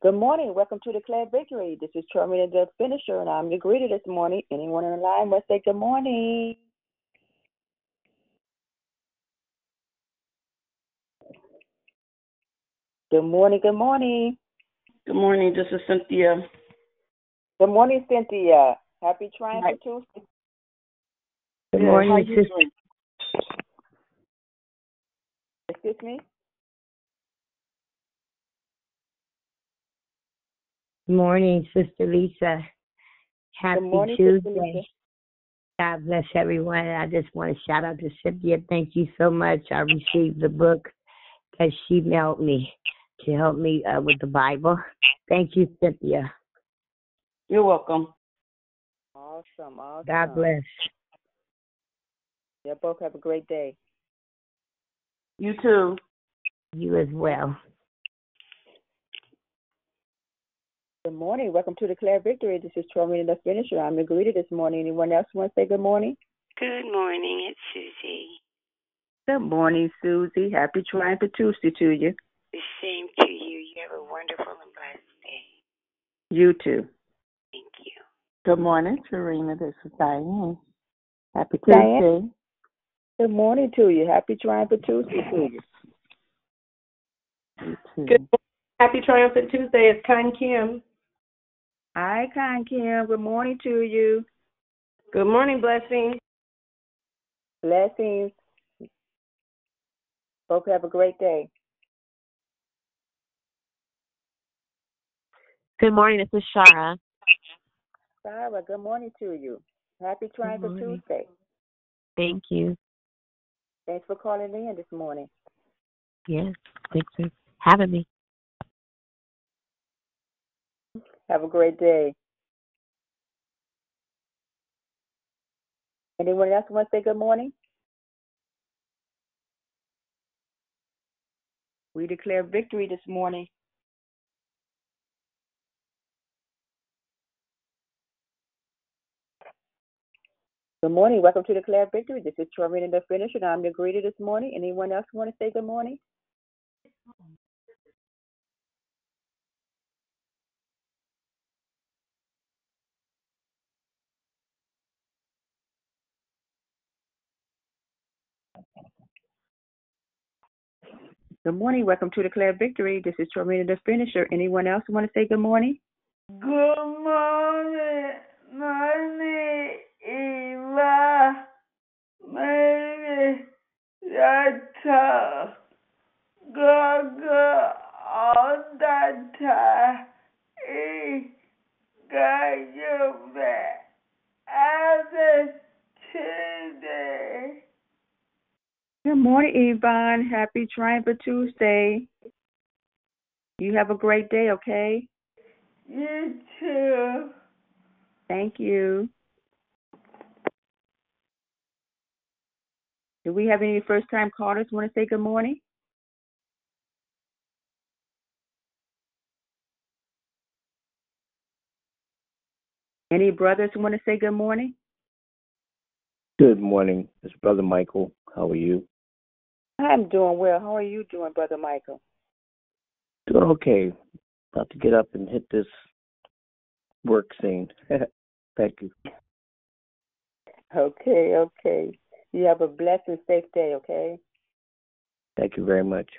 Good morning. Welcome to Declare Victory. This is Charmaine the Finisher, and I'm your greeter this morning. Anyone on the line must say good morning. Good morning. Good morning. Good morning. This is Cynthia. Good morning, Cynthia. Happy Triumph Hi. Tuesday. Good Good. morning, How you doing? Excuse me. Morning, Sister Lisa. Happy Good morning, Sister Tuesday. Lisa. God bless everyone. I just want to shout out to Cynthia. Thank you so much. I received the book that she mailed me to help me uh, with the Bible. Thank you, Cynthia. You're welcome. Awesome. Awesome. God bless. You both have a great day. You too. You as well. Good morning. Welcome to Declare Victory. This is Charmaine the Finisher. I'm your greeter this morning. Anyone else want to say good morning? Good morning, it's Susie. Good morning, Susie. Happy Triumph Tuesday to you. The same to you. You have a wonderful and blessed day. You too. Thank you. Good morning, Serena. This is Diane. Happy Diane? Tuesday. Good morning to you. Happy Triumph Tuesday to you. You too. Good Happy Triumphant Tuesday. It's Kind Kim. Hi, Con Kim. Good morning to you. Good morning, blessings. Blessings. Both have a great day. Good morning. This is Shara. Shara, good morning to you. Happy Triangle. Tuesday. Thank you. Thanks for calling in this morning. Yes, thanks for having me. Have a great day. Anyone else want to say good morning? We declare victory this morning. Good morning. Welcome to Declare Victory. This is Torina the Finisher, and I'm your greeter this morning. Anyone else want to say good morning? Good morning. Welcome to Declare Victory. This is Torina the Finisher. Anyone else want to say good morning? Good morning. My is Eva. Maybe Yata. Gaga all the time. Back. As Tuesday. Good morning, Yvonne. Happy Triumphant Tuesday. You have a great day, okay? You too. Thank you. Do we have any first time callers want to say good morning? Any brothers who want to say good morning? Good morning. It's Brother Michael. How are you? I'm doing well. How are you doing, Brother Michael? Doing okay. About to get up and hit this work scene. Thank you. Okay, okay. You have a blessed and safe day, okay? Thank you very much.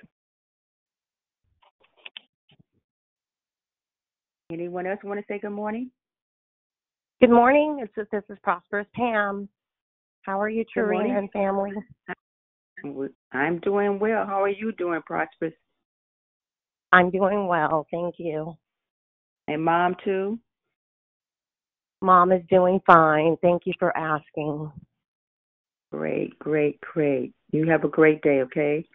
Anyone else want to say good morning? Good morning. It's, this is Prosperous Pam. How are you, Good. Tarina and family? I'm doing well. How are you doing, Prosperous? I'm doing well, thank you. And mom too? Mom is doing fine. Thank you for asking. Great, great, great. You have a great day, okay?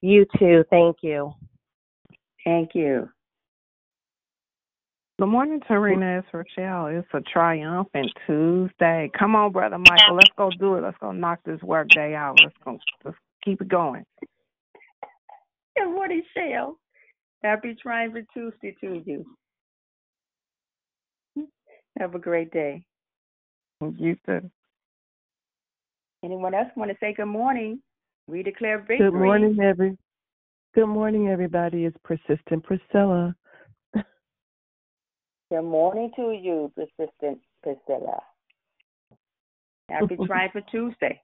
You too. Thank you. Thank you. Good morning, Tarina. It's Rochelle. It's a triumphant Tuesday. Come on, brother Michael. Let's go do it. Let's go knock this work day out. Let's go. Let's keep it going. Good morning, Shell. Happy Triumphant Tuesday to you. Have a great day. You too. Anyone else want to say good morning? We declare victory. Good morning, every. Good morning, everybody. It's persistent Priscilla. Good morning to you, persistent Priscilla. Happy Triumphant Tuesday.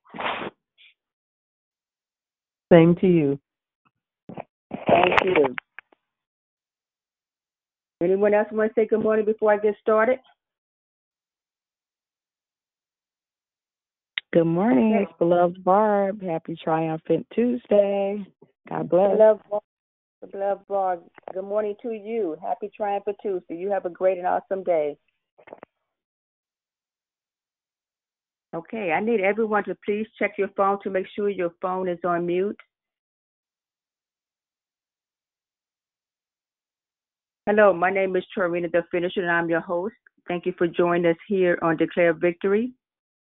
Same to you. Thank you. Anyone else want to say good morning before I get started? Good morning. Okay. It's beloved Barb. Happy triumphant Tuesday. God bless. Beloved Bar- beloved Bar, good morning to you. Happy triumph Triumphant Tuesday. You have a great and awesome day. Okay, I need everyone to please check your phone to make sure your phone is on mute. Hello, my name is Torina the Finisher, and I'm your host. Thank you for joining us here on Declare Victory.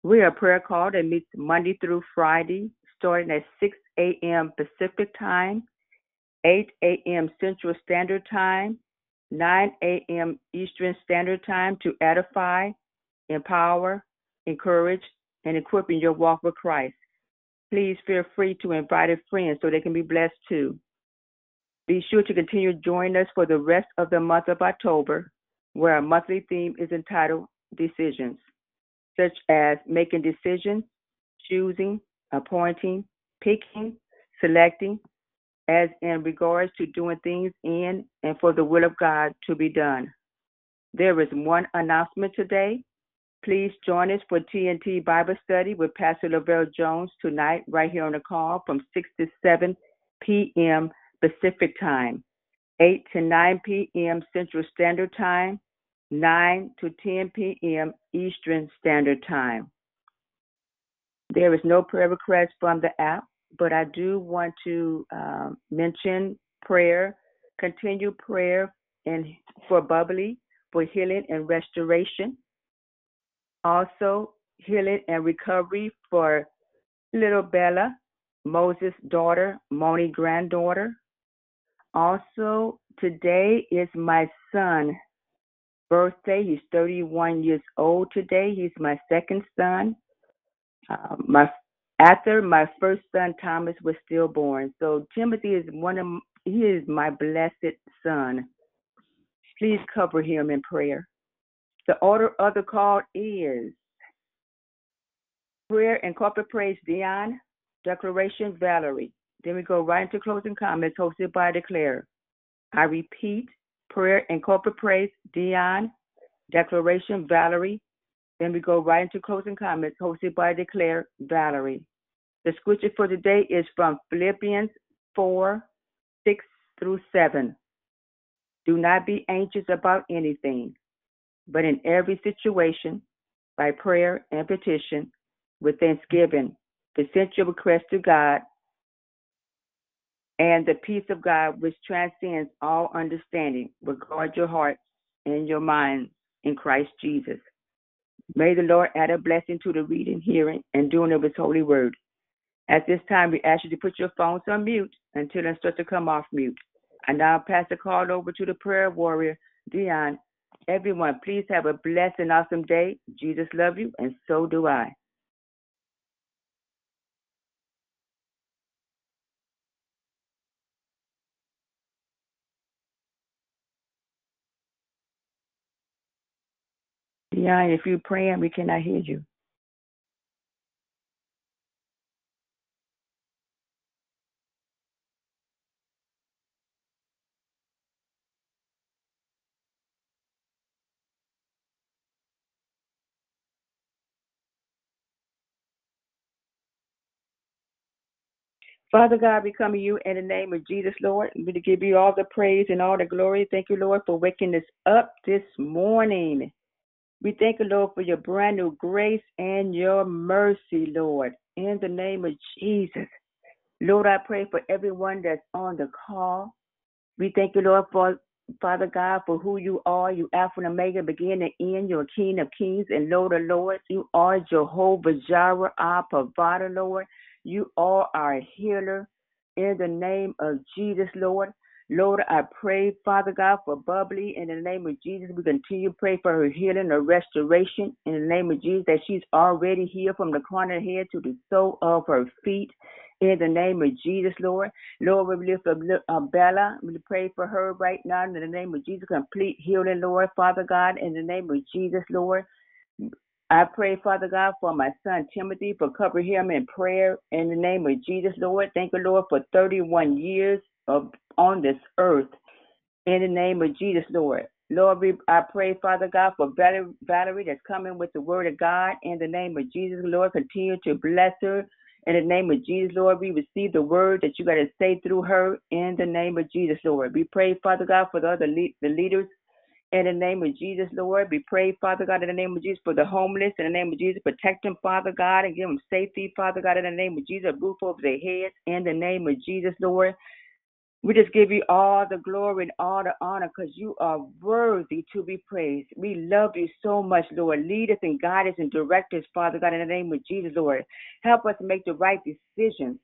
We are a prayer call that meets Monday through Friday, starting at 6 a.m. Pacific Time, 8 a.m. Central Standard Time, 9 a.m. Eastern Standard Time to edify, empower, encourage, and equip in your walk with Christ. Please feel free to invite a friend so they can be blessed too. Be sure to continue joining us for the rest of the month of October, where our monthly theme is entitled Decisions, such as making decisions, choosing, appointing, picking, selecting, as in regards to doing things in and for the will of God to be done. There is one announcement today. Please join us for TNT Bible Study with Pastor Lavelle Jones tonight, right here on the call from 6 to 7 p.m. Pacific Time, 8 to 9 p.m. Central Standard Time, 9 to 10 p.m. Eastern Standard Time. There is no prayer request from the app, but I do want to um, mention prayer, continue prayer and for Bubbly for healing and restoration. Also, healing and recovery for little Bella, Moses' daughter, Moni' granddaughter, Also, today is my son birthday. He's 31 years old today. He's my second son. Uh, my after my first son Thomas was stillborn. So Timothy is one of he is my blessed son. Please cover him in prayer. The order of the call is prayer and corporate praise Dion, declaration Valerie. Then we go right into closing comments hosted by Declare. I repeat, prayer and corporate praise Dion, declaration Valerie. Then we go right into closing comments hosted by Declare Valerie. The scripture for today is from Philippians 4 6 through 7. Do not be anxious about anything, but in every situation, by prayer and petition, with thanksgiving, present your request to God, and the peace of God, which transcends all understanding, will guard your heart and your mind in Christ Jesus. May the Lord add a blessing to the reading, hearing, and doing of His holy word. At this time, we ask you to put your phones on mute until instructed to come off mute. I now pass the call over to the prayer warrior, Dion. Everyone, please have a blessed and awesome day. Jesus love you, and so do I. Dion, if you're praying, we cannot hear you. Father God, we come to you in the name of Jesus, Lord. We give you all the praise and all the glory. Thank you, Lord, for waking us up this morning. We thank you, Lord, for your brand new grace and your mercy, Lord. In the name of Jesus. Lord, I pray for everyone that's on the call. We thank you, Lord, for Father God, for who you are. You Alpha and Omega, beginning and end. You're King of Kings and Lord of Lords. You are Jehovah Jireh, our provider, Lord. You are our healer. In the name of Jesus, Lord. Lord, I pray, Father God, for Bubbly. In the name of Jesus, we continue to pray for her healing, her restoration. In the name of Jesus, that she's already healed from the corner of her head to the sole of her feet. In the name of Jesus, Lord. Lord, we lift up Bella. We pray for her right now. In the name of Jesus, complete healing, Lord, Father God. In the name of Jesus, Lord. I pray, Father God, for my son Timothy, for covering him in prayer in the name of Jesus, Lord. Thank you, Lord, for 31 years of on this earth in the name of Jesus, Lord. Lord, we, I pray, Father God, for Valerie, Valerie that's coming with the word of God in the name of Jesus, Lord. Continue to bless her in the name of Jesus, Lord. We receive the word that you got to say through her in the name of Jesus, Lord. We pray, Father God, for the other le- the leaders in the name of Jesus, Lord. We pray, Father God, in the name of Jesus, for the homeless. In the name of Jesus, protect them, Father God, and give them safety, Father God, in the name of Jesus, roof over their heads. In the name of Jesus, Lord. We just give you all the glory and all the honor because you are worthy to be praised. We love you so much, Lord. Lead us and guide us and direct us, Father God, in the name of Jesus, Lord. Help us make the right decisions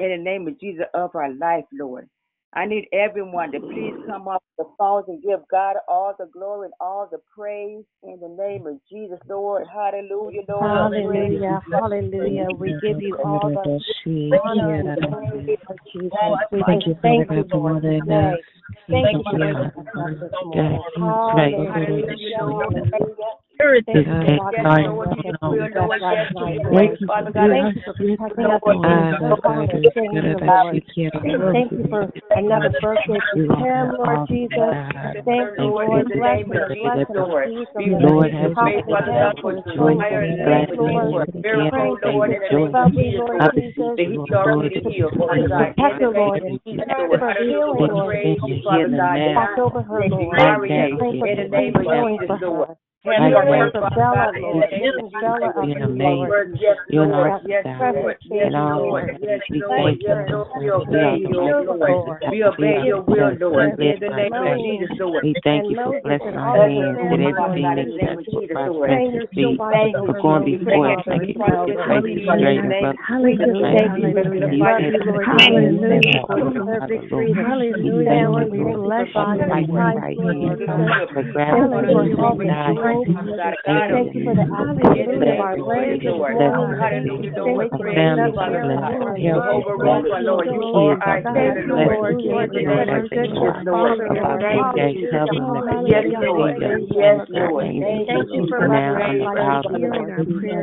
in the name of Jesus of our life, Lord. I need everyone to please come off the phones and give God all the glory and all the praise in the name of Jesus, Lord. Hallelujah, Lord. Hallelujah, hallelujah. We give you all the honor and praise of Jesus. We Thank you, just Father thank God, you, for more Lord, than Thank you Thank you, waking God. up this God, morning. right, Hallelujah, hallelujah. This Thank you for day, watching Lord, over us as we Lord, slept last night, Thank Lord. you for Thank you for protecting us against hurt, harm, and danger, Lord. Thank you for another birthday for You are Tim, Lord awesome, Jesus. God. Thank you, Thank Lord. you. Bless him and bless him and keep him from Lord, the have top your of his way. head to the Joy sole of his and feet, gladness Lord. and again, Praying for and Sister joy. Bubbly, Lord I Jesus. beseech you, Lord, To that you protect her, Lord, and give her healing, that you Lord. send your healing now, Watch over her, Lord. right now, Pray for in the complete name healing of for her. Have your you, Lord. You being Lord. Yes, Lord. Yes, Lord. Yes, we Lord. thank you. Yes, Lord. We We obey the you, righteous Lord. person. We We obey your will, Lord. In the name of. Jesus, Lord. We thank you for blessing our hands with family, Father everything that in the name of touch will Jesus, prosper Lord. and succeed. Thank For going before us, Thank you, thank you Jesus. for Making making ways straight and and making rough we just places. thank you for the You fight said in the the time name is of set Jesus, for Lord. us. Her victory, Hallelujah. Thank you, we Lord, bless for you, fighting Lord. right Lord, here, we thank you for for grabbing family, us for and all the guiding strength, us. God, Thank you, for Lord. the opportunity of our Blessings, prayers this blessings, morning. blessings. Hallelujah, Lord. Our Praise you, are Father blessed. God. Our health is Jehovah blessed. Rapha, Lord, you are our are Lord. Blessings In the in name of every Jesus, part Lord. Thank you, day, Jesus. covering us Yes, Lord. Yes, Lord. Thank you for now my on the praise, south, Lord.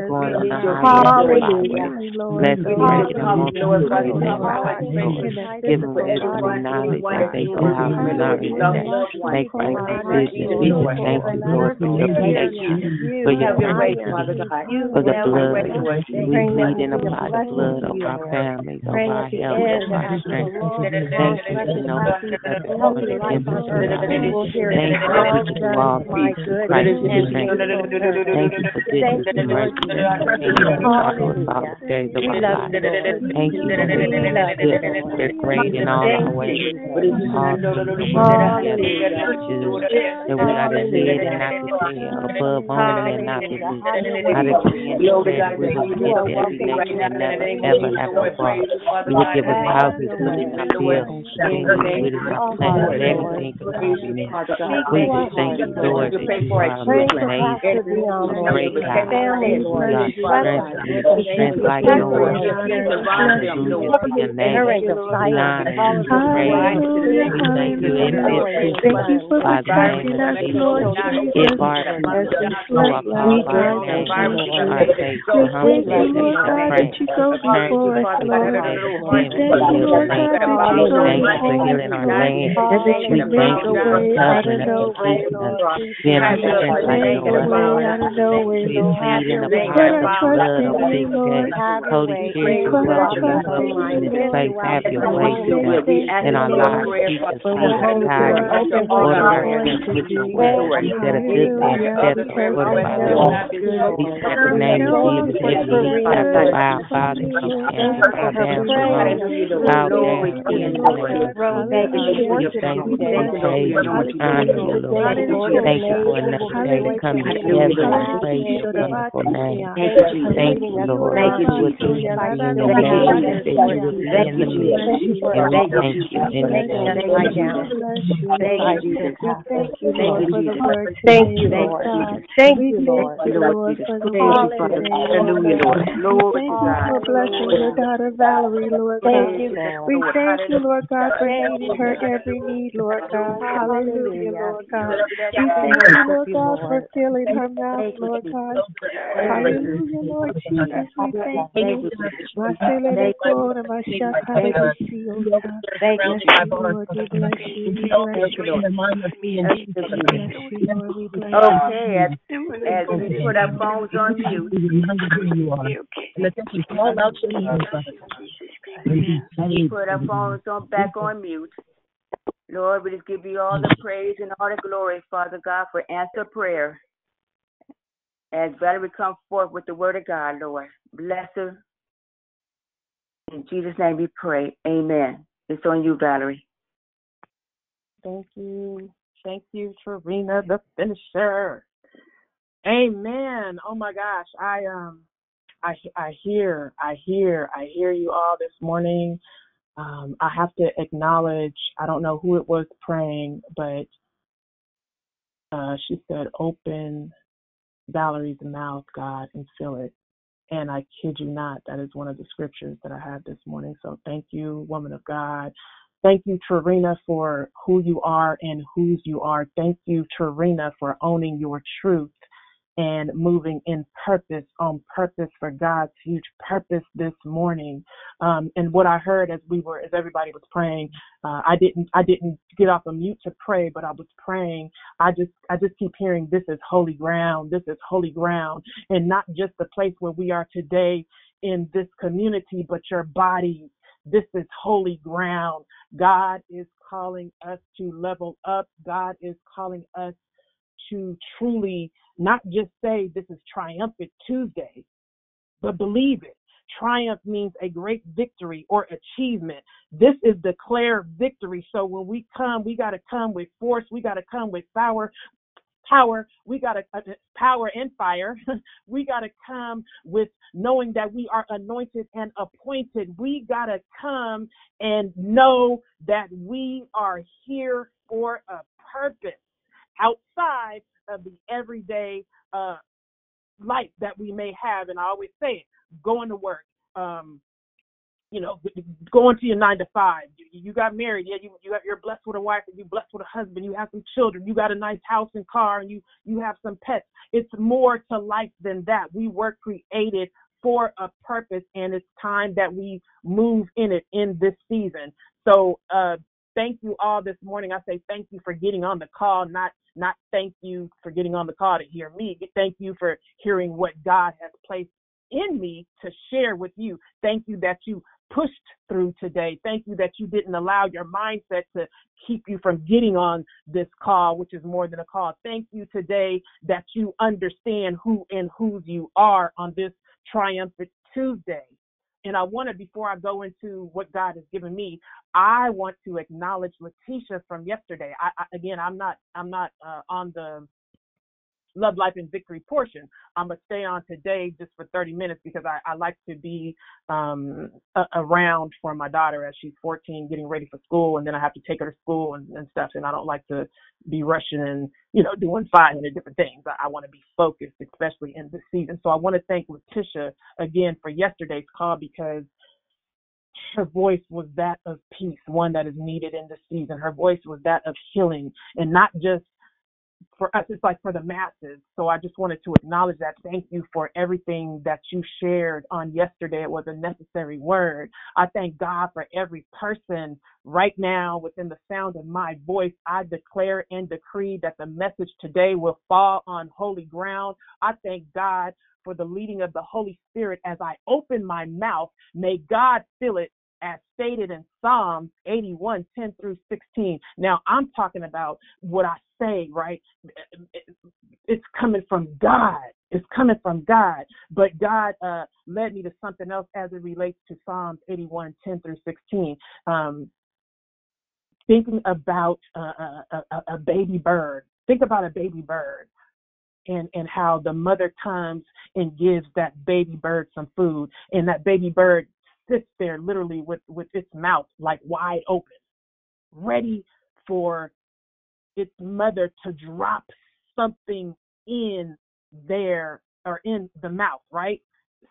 going We on the need your highways face, and Lord. byways, blessing, We need your breaking the cover, Lord, multitude Father. in their Cover, lives, Lord. Lord. Jesus. Giving For wisdom knowledge anyone as that's they going go through out and are bereavement, in lost their loved ones. make right decisions. We just Lord. thank you, Lord, for your Thank you, for your Have your way, custody, Father God. for the Have your way, blood. We you, and apply the blood over our families, over our health, over our strength. Thank you for no weapon formed against us shall. Thank you for we can do all things through Christ who strengthens us. Thank you for goodness and mercy that continue to follow all the days of our life. Thank you for us good, great in all our ways. All things are for good. That we are head and not the above only and not beneath. I decree and declare that we will to every nation and never ever have to fall. You will give us houses we did not build, kingdoms we did not plant, and everything to. We just thank you, Lord, that you are amazing, great God. You are strength strength like no one. Hallelujah to your name. We honor you, we praise you, we thank you in this Tuesday by the name of Jesus. Give our who are called by your name, our faith, to humble themselves and pray, turn to Lord and then we will heal. We thank you for healing our land. We thank you for covering us and keeping us, being our strength like. We plead and apply the blood of Big J. Holy Spirit, we welcome you up in this place. Have your way today in our lives. Teach us, lead us, guide us, order our steps with your word. You said a good man's steps are ordered by the Lord. We set the name of Jesus every knee shall bow, Father, from cancer, bow down to Rome, bow down in the name of Jesus. We thank you, we praise you, we honor you, Lord. Thank you for another day to come together and praise your wonderful name. Thank you, Lord. Do what you to be in the name, that you will be in the midst. And we thank you in the name of Jesus. Thank you, Jesus. Thank you, Thank Lord, you, for the Jesus. word Thank you, Lord Lord. God. Thank We you, thank Lord. you, Lord, Jesus. for the Praise you, Father. Lord Hallelujah, God. Lord. Glory thank to you God. for blessing the daughter Valerie, Lord God. We thank you, Lord God, for meeting her every need, Lord God. Hallelujah, Hallelujah. Lord God. We thank you, Lord God, for filling her mouth, Lord God. Thank you, Jesus. Hallelujah, Lord Jesus. We thank Thank you. you, Jesus. Maselele Thank you. kora mashakare bisi, oh God. Thank you, Bless you, Lord. We bless you. We bless you, you. Lord. Thank you, We bless you, We bless you. Um, okay, as, as we put our Lord. phones on mute, we put our phones on back on mute. Lord, we just give you all the praise and all the glory, Father God, for answer prayer. As Valerie comes forth with the word of God, Lord, bless her. In Jesus' name we pray. Amen. It's on you, Valerie. Thank you. Thank you, Trina, the finisher. Amen. Oh my gosh. I um I I hear, I hear, I hear you all this morning. Um, I have to acknowledge, I don't know who it was praying, but uh, she said, open Valerie's mouth, God, and fill it. And I kid you not, that is one of the scriptures that I had this morning. So thank you, woman of God. Thank you, Trina, for who you are and whose you are. Thank you, Trina, for owning your truth and moving in purpose, on purpose for God's huge purpose this morning. Um, and what I heard as we were, as everybody was praying, uh, I didn't, I didn't get off a mute to pray, but I was praying. I just, I just keep hearing, this is holy ground. This is holy ground, and not just the place where we are today in this community, but your bodies. This is holy ground. God is calling us to level up. God is calling us to truly not just say this is triumphant Tuesday, but believe it. Triumph means a great victory or achievement. This is declared victory. So when we come, we got to come with force. We got to come with power. Power. We got to uh, power and fire. we got to come with knowing that we are anointed and appointed. We got to come and know that we are here for a purpose outside of the everyday uh, life that we may have. And I always say it going to work, um, you know, going to your nine to five. You, you got married, yeah. You you got, you're blessed with a wife, and you blessed with a husband. You have some children. You got a nice house and car, and you you have some pets. It's more to life than that. We were created for a purpose, and it's time that we move in it in this season. So, uh, thank you all this morning. I say thank you for getting on the call, not not thank you for getting on the call to hear me. Thank you for hearing what God has placed in me to share with you. Thank you that you pushed through today. Thank you that you didn't allow your mindset to keep you from getting on this call, which is more than a call. Thank you today that you understand who and whose you are on this triumphant Tuesday. And I want to, before I go into what God has given me, I want to acknowledge Letitia from yesterday. I, I again, I'm not, I'm not uh, on the love, life, and victory portion. I'm gonna stay on today just for 30 minutes because I, I like to be um, a, around for my daughter as she's 14, getting ready for school, and then I have to take her to school and, and stuff. And I don't like to be rushing and you know doing 500 different things. I, I want to be focused, especially in this season. So I want to thank Letitia again for yesterday's call because her voice was that of peace, one that is needed in this season. Her voice was that of healing, and not just for us, it's like for the masses. So I just wanted to acknowledge that. Thank you for everything that you shared on yesterday. It was a necessary word. I thank God for every person right now within the sound of my voice. I declare and decree that the message today will fall on holy ground. I thank God for the leading of the Holy Spirit as I open my mouth. May God fill it as stated in Psalms 81, 10 through 16. Now, I'm talking about what I say, right? It's coming from God. It's coming from God. But God uh, led me to something else as it relates to Psalms 81, 10 through 16. Um, thinking about uh, a, a, a baby bird. Think about a baby bird and and how the mother comes and gives that baby bird some food and that baby bird sits there literally with, with its mouth like wide open, ready for its mother to drop something in there or in the mouth, right?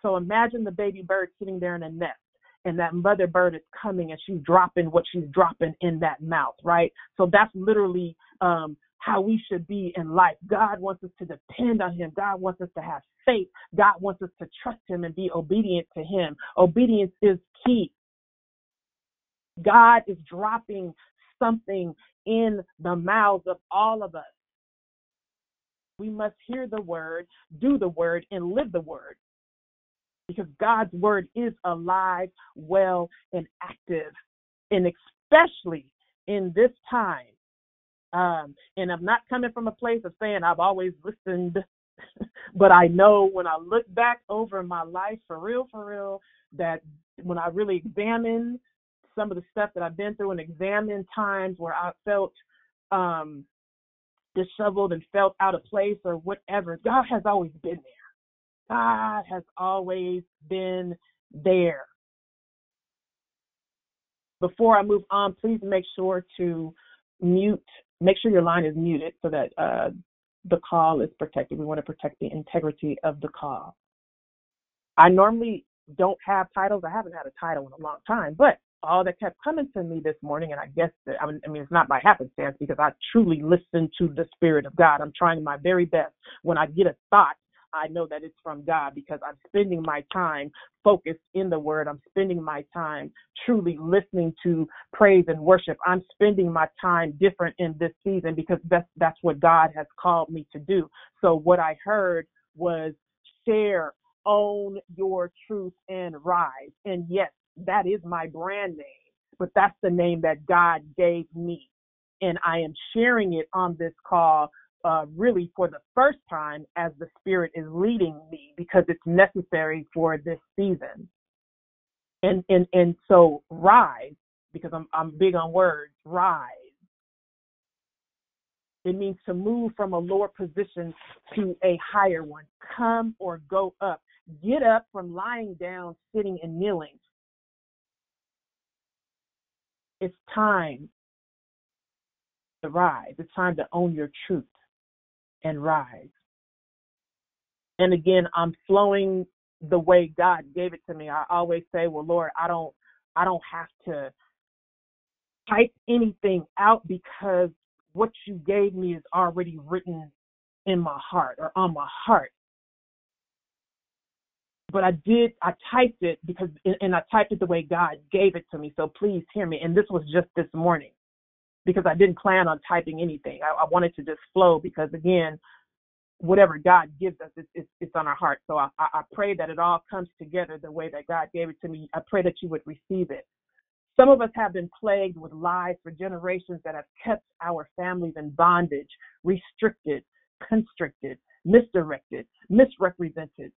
So imagine the baby bird sitting there in a nest and that mother bird is coming and she's dropping what she's dropping in that mouth, right? So that's literally um, how we should be in life. God wants us to depend on Him. God wants us to have faith. God wants us to trust Him and be obedient to Him. Obedience is key. God is dropping something in the mouths of all of us. We must hear the word, do the word, and live the word. Because God's word is alive, well, and active. And especially in this time um, and I'm not coming from a place of saying I've always listened, but I know when I look back over my life, for real, for real, that when I really examine some of the stuff that I've been through and examine times where I felt um, disheveled and felt out of place or whatever, God has always been there. God has always been there. Before I move on, please make sure to mute make sure your line is muted so that uh, the call is protected. We want to protect the integrity of the call. I normally don't have titles. I haven't had a title in a long time, but all that kept coming to me this morning, and I guess that, I mean it's not by happenstance because I truly listen to the Spirit of God. I'm trying my very best when I get a thought I know that it's from God because I'm spending my time focused in the word. I'm spending my time truly listening to praise and worship. I'm spending my time different in this season because that's that's what God has called me to do. So what I heard was share, own your truth and rise. And yes, that is my brand name, but that's the name that God gave me. And I am sharing it on this call uh, really for the first time as the Spirit is leading me because it's necessary for this season. And and and so rise because I'm I'm big on words. Rise. It means to move from a lower position to a higher one. Come or go up. Get up from lying down, sitting, and kneeling. It's time to rise. It's time to own your truth and rise. And again, I'm flowing the way God gave it to me. I always say, "Well, Lord, I don't I don't have to type anything out because what you gave me is already written in my heart or on my heart." But I did I typed it because and I typed it the way God gave it to me. So please hear me. And this was just this morning because I didn't plan on typing anything. I, I wanted to just flow because again, whatever God gives us, it's, it's, it's on our heart. So I, I pray that it all comes together the way that God gave it to me. I pray that you would receive it. Some of us have been plagued with lies for generations that have kept our families in bondage, restricted, constricted, misdirected, misrepresented,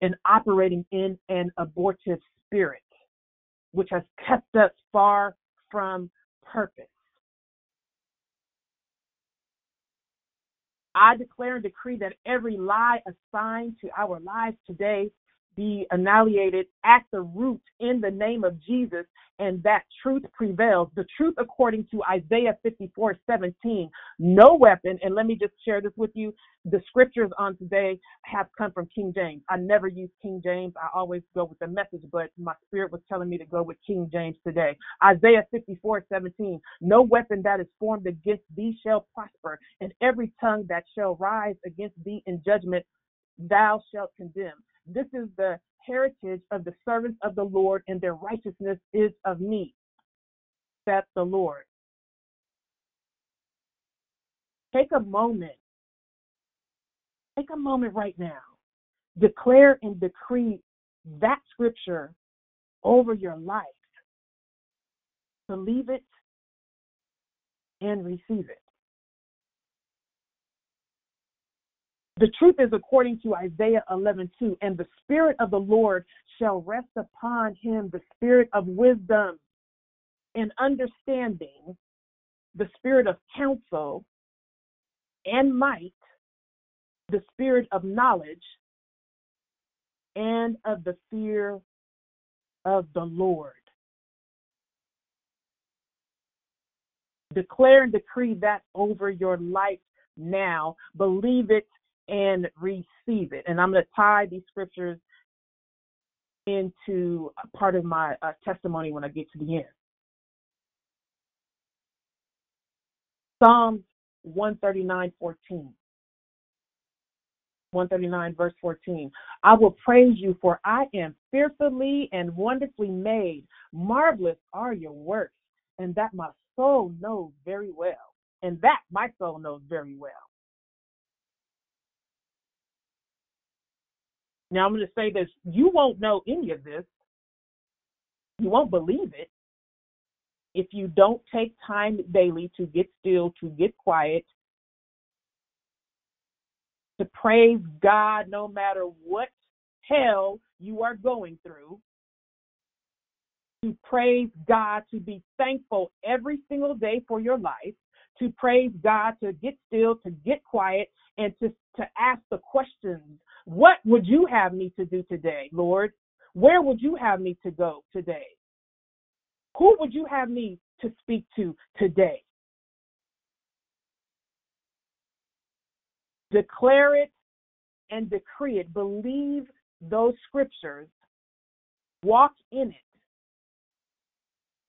and operating in an abortive spirit, which has kept us far from purpose. I declare and decree that every lie assigned to our lives today be annihilated at the root in the name of Jesus, and that truth prevails. The truth, according to Isaiah 54 17, no weapon, and let me just share this with you. The scriptures on today have come from King James. I never use King James, I always go with the message, but my spirit was telling me to go with King James today. Isaiah 54 17, no weapon that is formed against thee shall prosper, and every tongue that shall rise against thee in judgment thou shalt condemn. This is the heritage of the servants of the Lord, and their righteousness is of me, saith the Lord. Take a moment. Take a moment right now. Declare and decree that scripture over your life. Believe it and receive it. The truth is according to Isaiah 11:2, and the spirit of the Lord shall rest upon him, the spirit of wisdom and understanding, the spirit of counsel and might, the spirit of knowledge and of the fear of the Lord. Declare and decree that over your life now. Believe it and receive it. And I'm going to tie these scriptures into part of my uh, testimony when I get to the end. Psalms 139 14. 139 verse 14. I will praise you for I am fearfully and wonderfully made. Marvelous are your works, and that my soul knows very well. And that my soul knows very well. Now I'm going to say this you won't know any of this, you won't believe it. If you don't take time daily to get still, to get quiet, to praise God no matter what hell you are going through, to praise God, to be thankful every single day for your life, to praise God, to get still, to get quiet, and to, to ask the questions what would you have me to do today, Lord? Where would you have me to go today? Who would you have me to speak to today? Declare it and decree it. Believe those scriptures. Walk in it.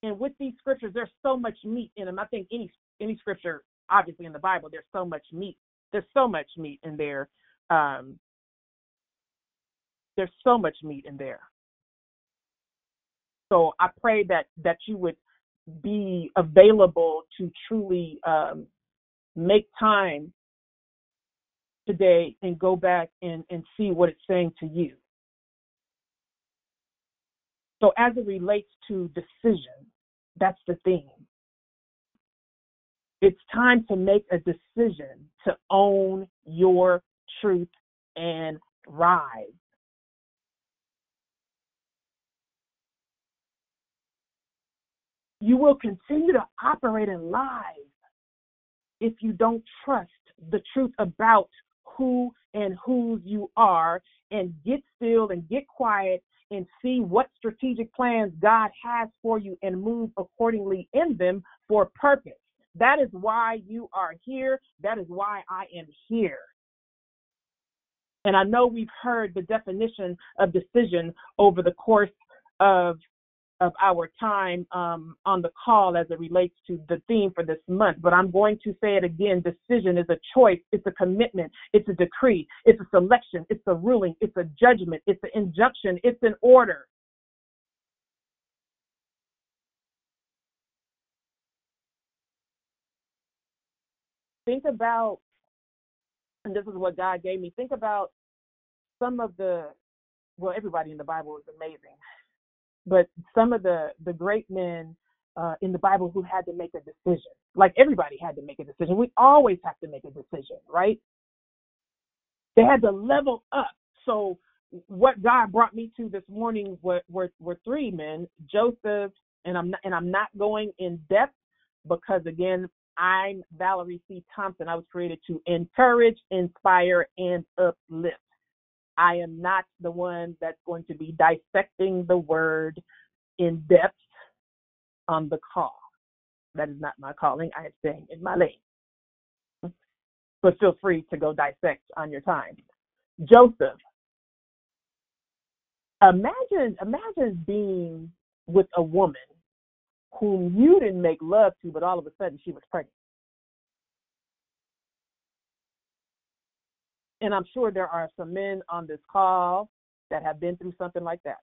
And with these scriptures, there's so much meat in them. I think any any scripture, obviously in the Bible, there's so much meat. There's so much meat in there. Um, there's so much meat in there. So I pray that that you would be available to truly um, make time today and go back and, and see what it's saying to you. So as it relates to decision, that's the theme. It's time to make a decision to own your truth and rise. You will continue to operate in lies if you don't trust the truth about who and whose you are and get still and get quiet and see what strategic plans God has for you and move accordingly in them for purpose. That is why you are here. That is why I am here. And I know we've heard the definition of decision over the course of of our time um, on the call as it relates to the theme for this month. But I'm going to say it again decision is a choice, it's a commitment, it's a decree, it's a selection, it's a ruling, it's a judgment, it's an injunction, it's an order. Think about, and this is what God gave me, think about some of the, well, everybody in the Bible is amazing but some of the the great men uh, in the Bible who had to make a decision. Like everybody had to make a decision. We always have to make a decision, right? They had to level up. So what God brought me to this morning were were, were three men, Joseph, and I'm not, and I'm not going in depth because again, I'm Valerie C. Thompson. I was created to encourage, inspire, and uplift. I am not the one that's going to be dissecting the word in depth on the call. That is not my calling. I am staying in my lane. But feel free to go dissect on your time. Joseph. Imagine imagine being with a woman whom you didn't make love to, but all of a sudden she was pregnant. And I'm sure there are some men on this call that have been through something like that.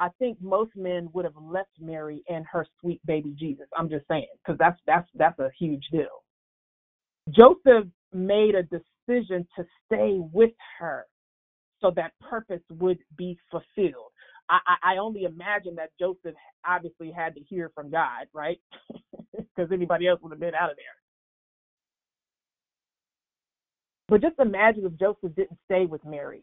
I think most men would have left Mary and her sweet baby Jesus. I'm just saying, because that's that's that's a huge deal. Joseph made a decision to stay with her so that purpose would be fulfilled. I, I, I only imagine that Joseph obviously had to hear from God, right? Because anybody else would have been out of there. But just imagine if Joseph didn't stay with Mary.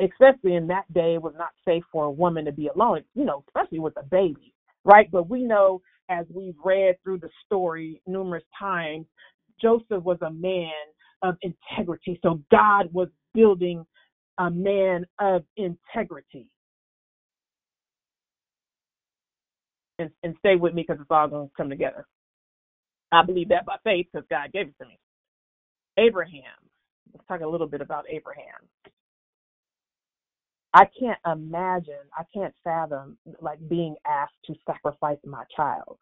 Especially in that day, it was not safe for a woman to be alone, you know, especially with a baby, right? But we know as we've read through the story numerous times, Joseph was a man of integrity. So God was building a man of integrity. And, and stay with me because it's all going to come together. I believe that by faith because God gave it to me. Abraham. Let's talk a little bit about Abraham. I can't imagine, I can't fathom like being asked to sacrifice my child.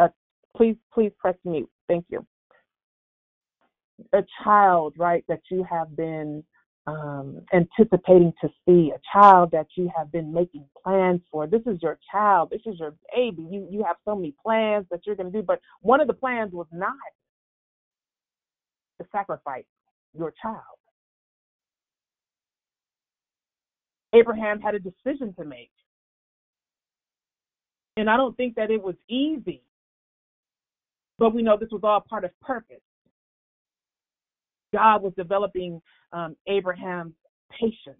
Uh, please, please press mute. Thank you. A child, right, that you have been um, anticipating to see, a child that you have been making plans for. This is your child. This is your baby. You you have so many plans that you're going to do, but one of the plans was not to sacrifice your child. Abraham had a decision to make. And I don't think that it was easy. But we know this was all part of purpose. God was developing um, Abraham's patience.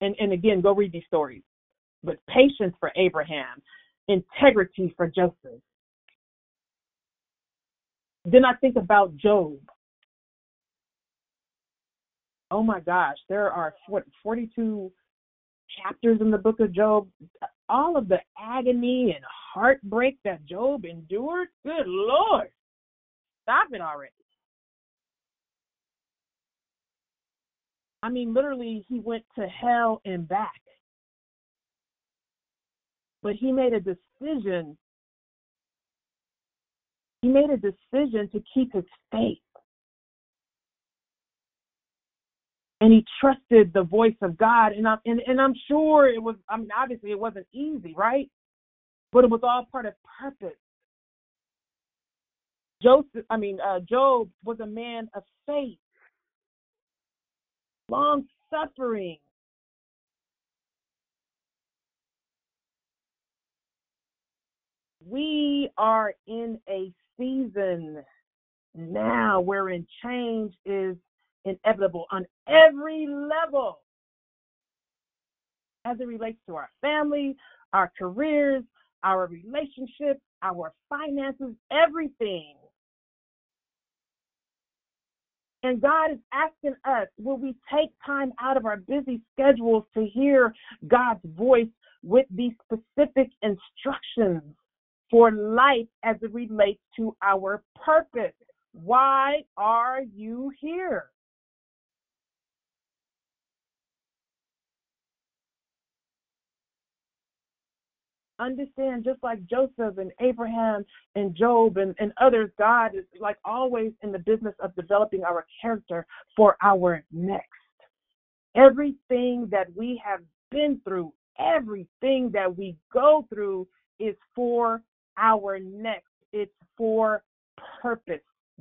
And, and again, go read these stories. But patience for Abraham, integrity for Joseph. Then I think about Job. Oh my gosh, there are what 42 chapters in the book of Job. All of the agony and heartbreak that Job endured. Good Lord. Stop it already. I mean, literally, he went to hell and back. But he made a decision. He made a decision to keep his faith. And he trusted the voice of God. And I'm, and, and I'm sure it was, I mean, obviously it wasn't easy, right? But it was all part of purpose. Joseph, I mean, uh, Job was a man of faith. long suffering. We are in a season now wherein change is inevitable on every level as it relates to our family, our careers, our relationships, our finances, everything. And God is asking us, will we take time out of our busy schedules to hear God's voice with these specific instructions for life as it relates to our purpose? Why are you here? Understand just like Joseph and Abraham and Job and, and others, God is like always in the business of developing our character for our next. Everything that we have been through, everything that we go through is for our next. It's for purpose.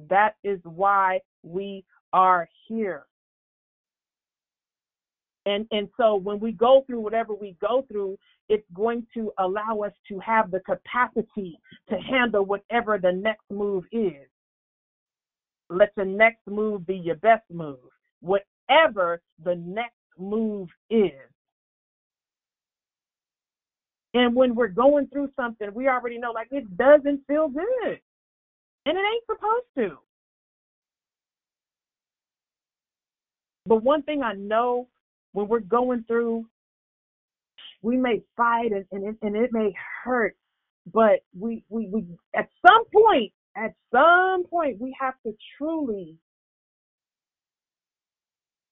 That is why we are here. And and so when we go through whatever we go through, it's going to allow us to have the capacity to handle whatever the next move is. Let the next move be your best move, whatever the next move is. And when we're going through something, we already know like it doesn't feel good. And it ain't supposed to. But one thing I know when we're going through we may fight and, and, it, and it may hurt, but we, we, we, at some point, at some point, we have to truly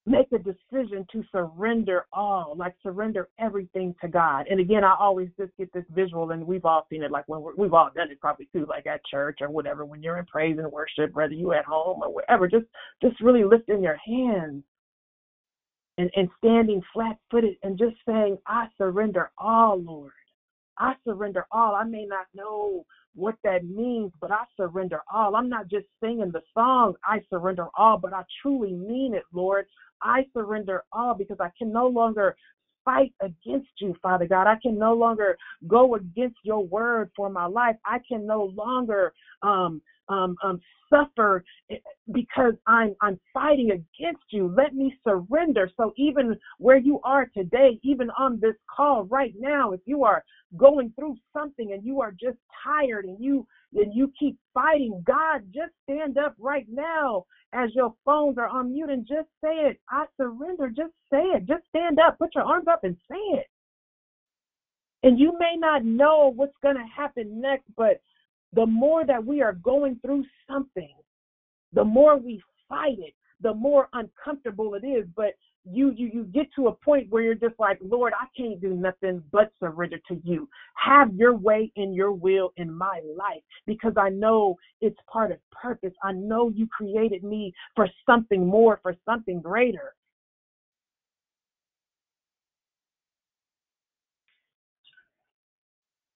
make a decision to surrender all, like surrender everything to God. And again, I always just get this visual, and we've all seen it, like when we've all done it probably too, like at church or whatever, when you're in praise and worship, whether you at home or wherever, just just really lifting your hands and, and standing flat footed and just saying, I surrender all, Lord. I surrender all. I may not know what that means, but I surrender all. I'm not just singing the song, I surrender all, but I truly mean it, Lord. I surrender all because I can no longer fight against you, Father God. I can no longer go against your word for my life. I can no longer um, um, um, suffer eh, because I'm I'm fighting against you. Let me surrender. So even where you are today, even on this call right now, if you are going through something and you are just tired and you and you keep fighting, God, just stand up right now as your phones are on mute and just say it. I surrender. Just say it. Just stand up. Put your arms up and say it. And you may not know what's going to happen next, but the more that we are going through something, the more we fight it, the more uncomfortable it is. But you you you get to a point where you're just like, Lord, I can't do nothing but surrender to you. Have your way in your will in my life because I know it's part of purpose. I know you created me for something more, for something greater.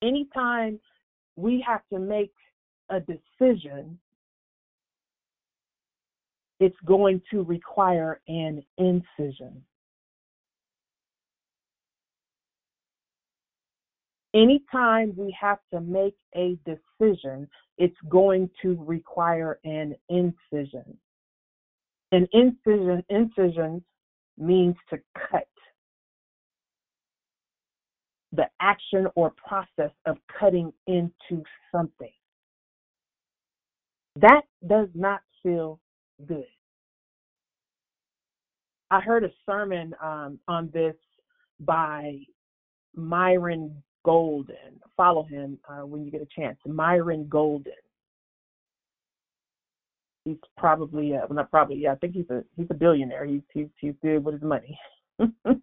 Anytime we have to make a decision, it's going to require an incision. Anytime we have to make a decision, it's going to require an incision. An incision, incision means to cut the action or process of cutting into something. That does not feel good. I heard a sermon um, on this by Myron Golden. Follow him uh, when you get a chance. Myron Golden. He's probably, uh, well, not probably, yeah, I think he's a he's a billionaire. He's he's he's good with his money. and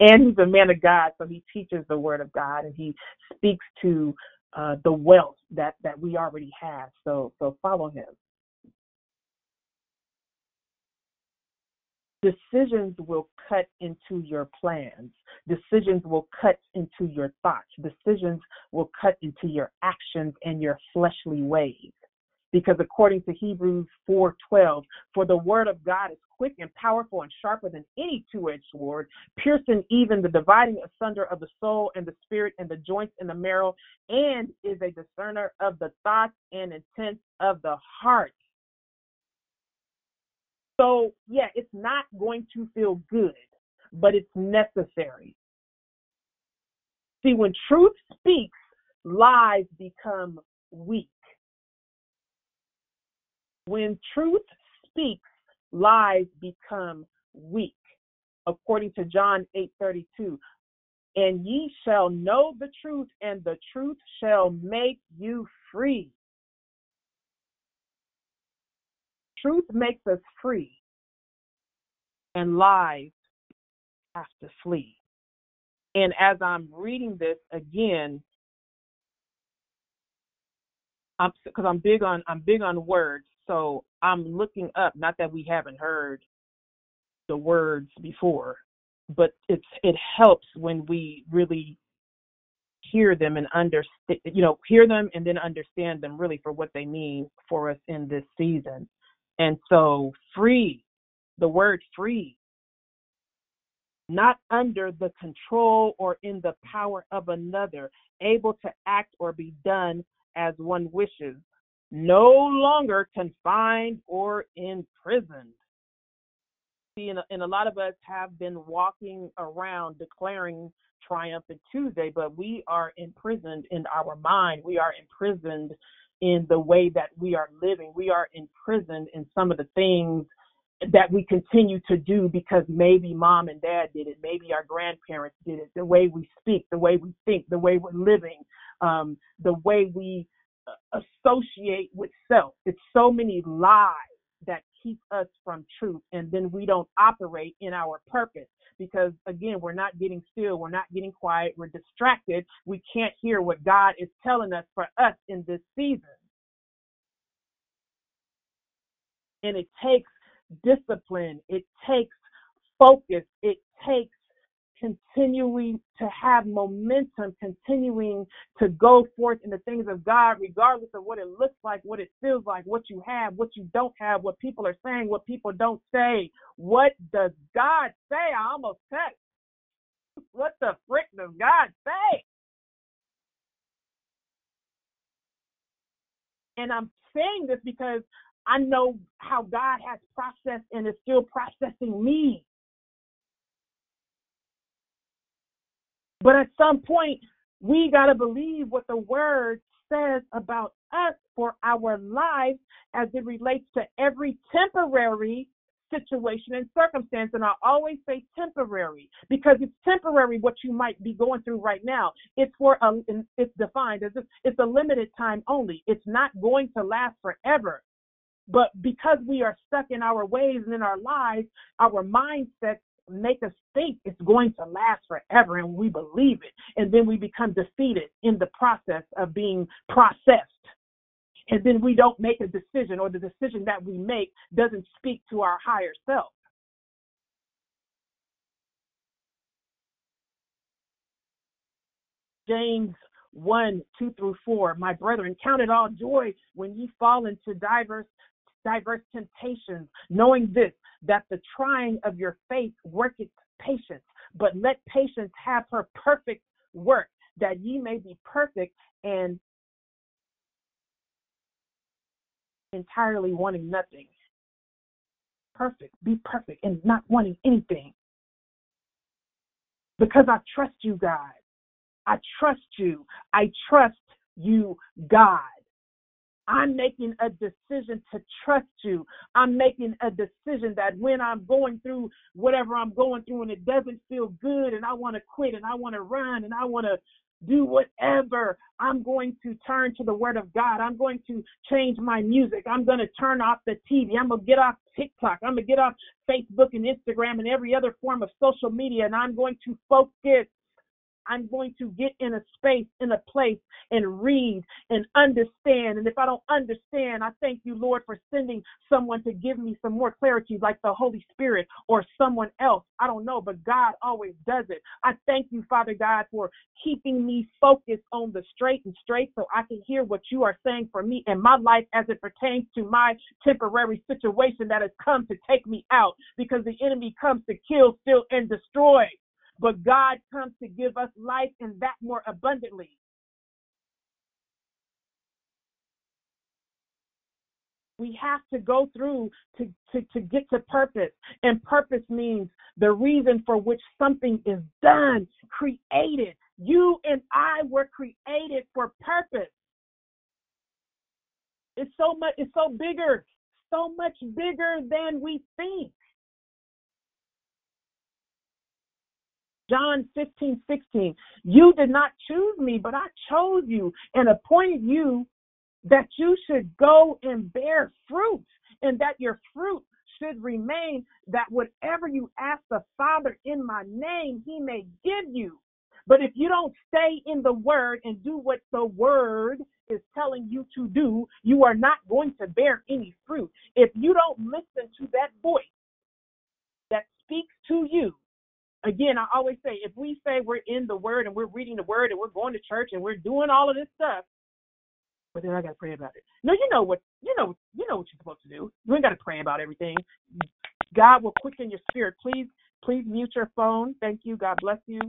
he's a man of God, so he teaches the word of God and he speaks to uh, the wealth that that we already have. So so follow him. Decisions will cut into your plans. Decisions will cut into your thoughts. Decisions will cut into your actions and your fleshly ways. Because according to Hebrews 4:12, for the word of God is quick and powerful and sharper than any two-edged sword, piercing even the dividing asunder of the soul and the spirit and the joints and the marrow, and is a discerner of the thoughts and intents of the heart. So, yeah, it's not going to feel good, but it's necessary. See, when truth speaks, lies become weak. When truth speaks, lies become weak. According to John 8:32, and ye shall know the truth, and the truth shall make you free. Truth makes us free, and lies have to flee. And as I'm reading this again, because I'm, I'm big on I'm big on words, so I'm looking up. Not that we haven't heard the words before, but it's it helps when we really hear them and understand, you know, hear them and then understand them really for what they mean for us in this season. And so, free, the word free, not under the control or in the power of another, able to act or be done as one wishes, no longer confined or imprisoned. See, and, and a lot of us have been walking around declaring triumphant Tuesday, but we are imprisoned in our mind. We are imprisoned in the way that we are living. We are imprisoned in some of the things that we continue to do because maybe mom and dad did it, maybe our grandparents did it, the way we speak, the way we think, the way we're living, um, the way we associate with self. It's so many lies that keep us from truth, and then we don't operate in our purpose because, again, we're not getting still, we're not getting quiet, we're distracted, we can't hear what God is telling us for us in this season. And it takes discipline, it takes focus, it takes continuing to have momentum, continuing to go forth in the things of God, regardless of what it looks like, what it feels like, what you have, what you don't have, what people are saying, what people don't say. What does God say? I almost said, what the frick does God say? And I'm saying this because I know how God has processed and is still processing me. But at some point, we got to believe what the word says about us for our lives as it relates to every temporary situation and circumstance. And I always say temporary because it's temporary what you might be going through right now. It's for a, it's defined as it's a limited time only. It's not going to last forever. But because we are stuck in our ways and in our lives, our mindsets make us think it's going to last forever and we believe it. And then we become defeated in the process of being processed. And then we don't make a decision, or the decision that we make doesn't speak to our higher self. James 1 2 through 4. My brethren, count it all joy when ye fall into diverse diverse temptations, knowing this, that the trying of your faith worketh patience. But let patience have her perfect work, that ye may be perfect and entirely wanting nothing. Perfect, be perfect, and not wanting anything. Because I trust you, God. I trust you. I trust you, God. I'm making a decision to trust you. I'm making a decision that when I'm going through whatever I'm going through and it doesn't feel good and I want to quit and I want to run and I want to do whatever, I'm going to turn to the Word of God. I'm going to change my music. I'm going to turn off the TV. I'm going to get off TikTok. I'm going to get off Facebook and Instagram and every other form of social media and I'm going to focus I'm going to get in a space, in a place, and read and understand. And if I don't understand, I thank you, Lord, for sending someone to give me some more clarity, like the Holy Spirit or someone else. I don't know, but God always does it. I thank you, Father God, for keeping me focused on the straight and straight so I can hear what you are saying for me and my life as it pertains to my temporary situation that has come to take me out because the enemy comes to kill, steal, and destroy but God comes to give us life and that more abundantly. We have to go through to, to, to get to purpose. And purpose means the reason for which something is done, created. You and I were created for purpose. It's so much, it's so bigger, so much bigger than we think. John 15, 16. You did not choose me, but I chose you and appointed you that you should go and bear fruit, and that your fruit should remain, that whatever you ask the Father in my name, he may give you. But if you don't stay in the word and do what the word is telling you to do, you are not going to bear any fruit. If you don't listen to that voice that speaks to you, again, I always say if we say we're in the Word and we're reading the Word and we're going to church and we're doing all of this stuff, but then I gotta pray about it. No, you know what you know you know what you're supposed to do. You ain't gotta pray about everything. God will quicken your spirit. Please, please mute your phone. Thank you. God bless you.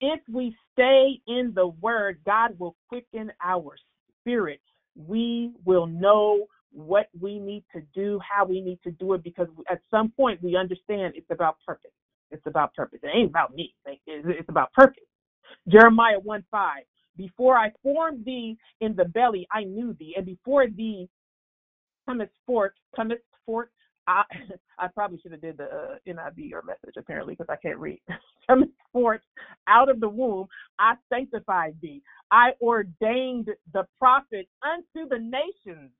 If we stay in the word, God will quicken our spirit. We will know what we need to do, how we need to do it, because at some point we understand it's about purpose. It's about purpose. It ain't about me. It's about purpose. Jeremiah 1 5. Before I formed thee in the belly, I knew thee. And before thee cometh forth, cometh forth. I, I probably should have did the uh, NIV or message apparently because I can't read. cometh forth out of the womb, I sanctified thee. I ordained the prophet unto the nations.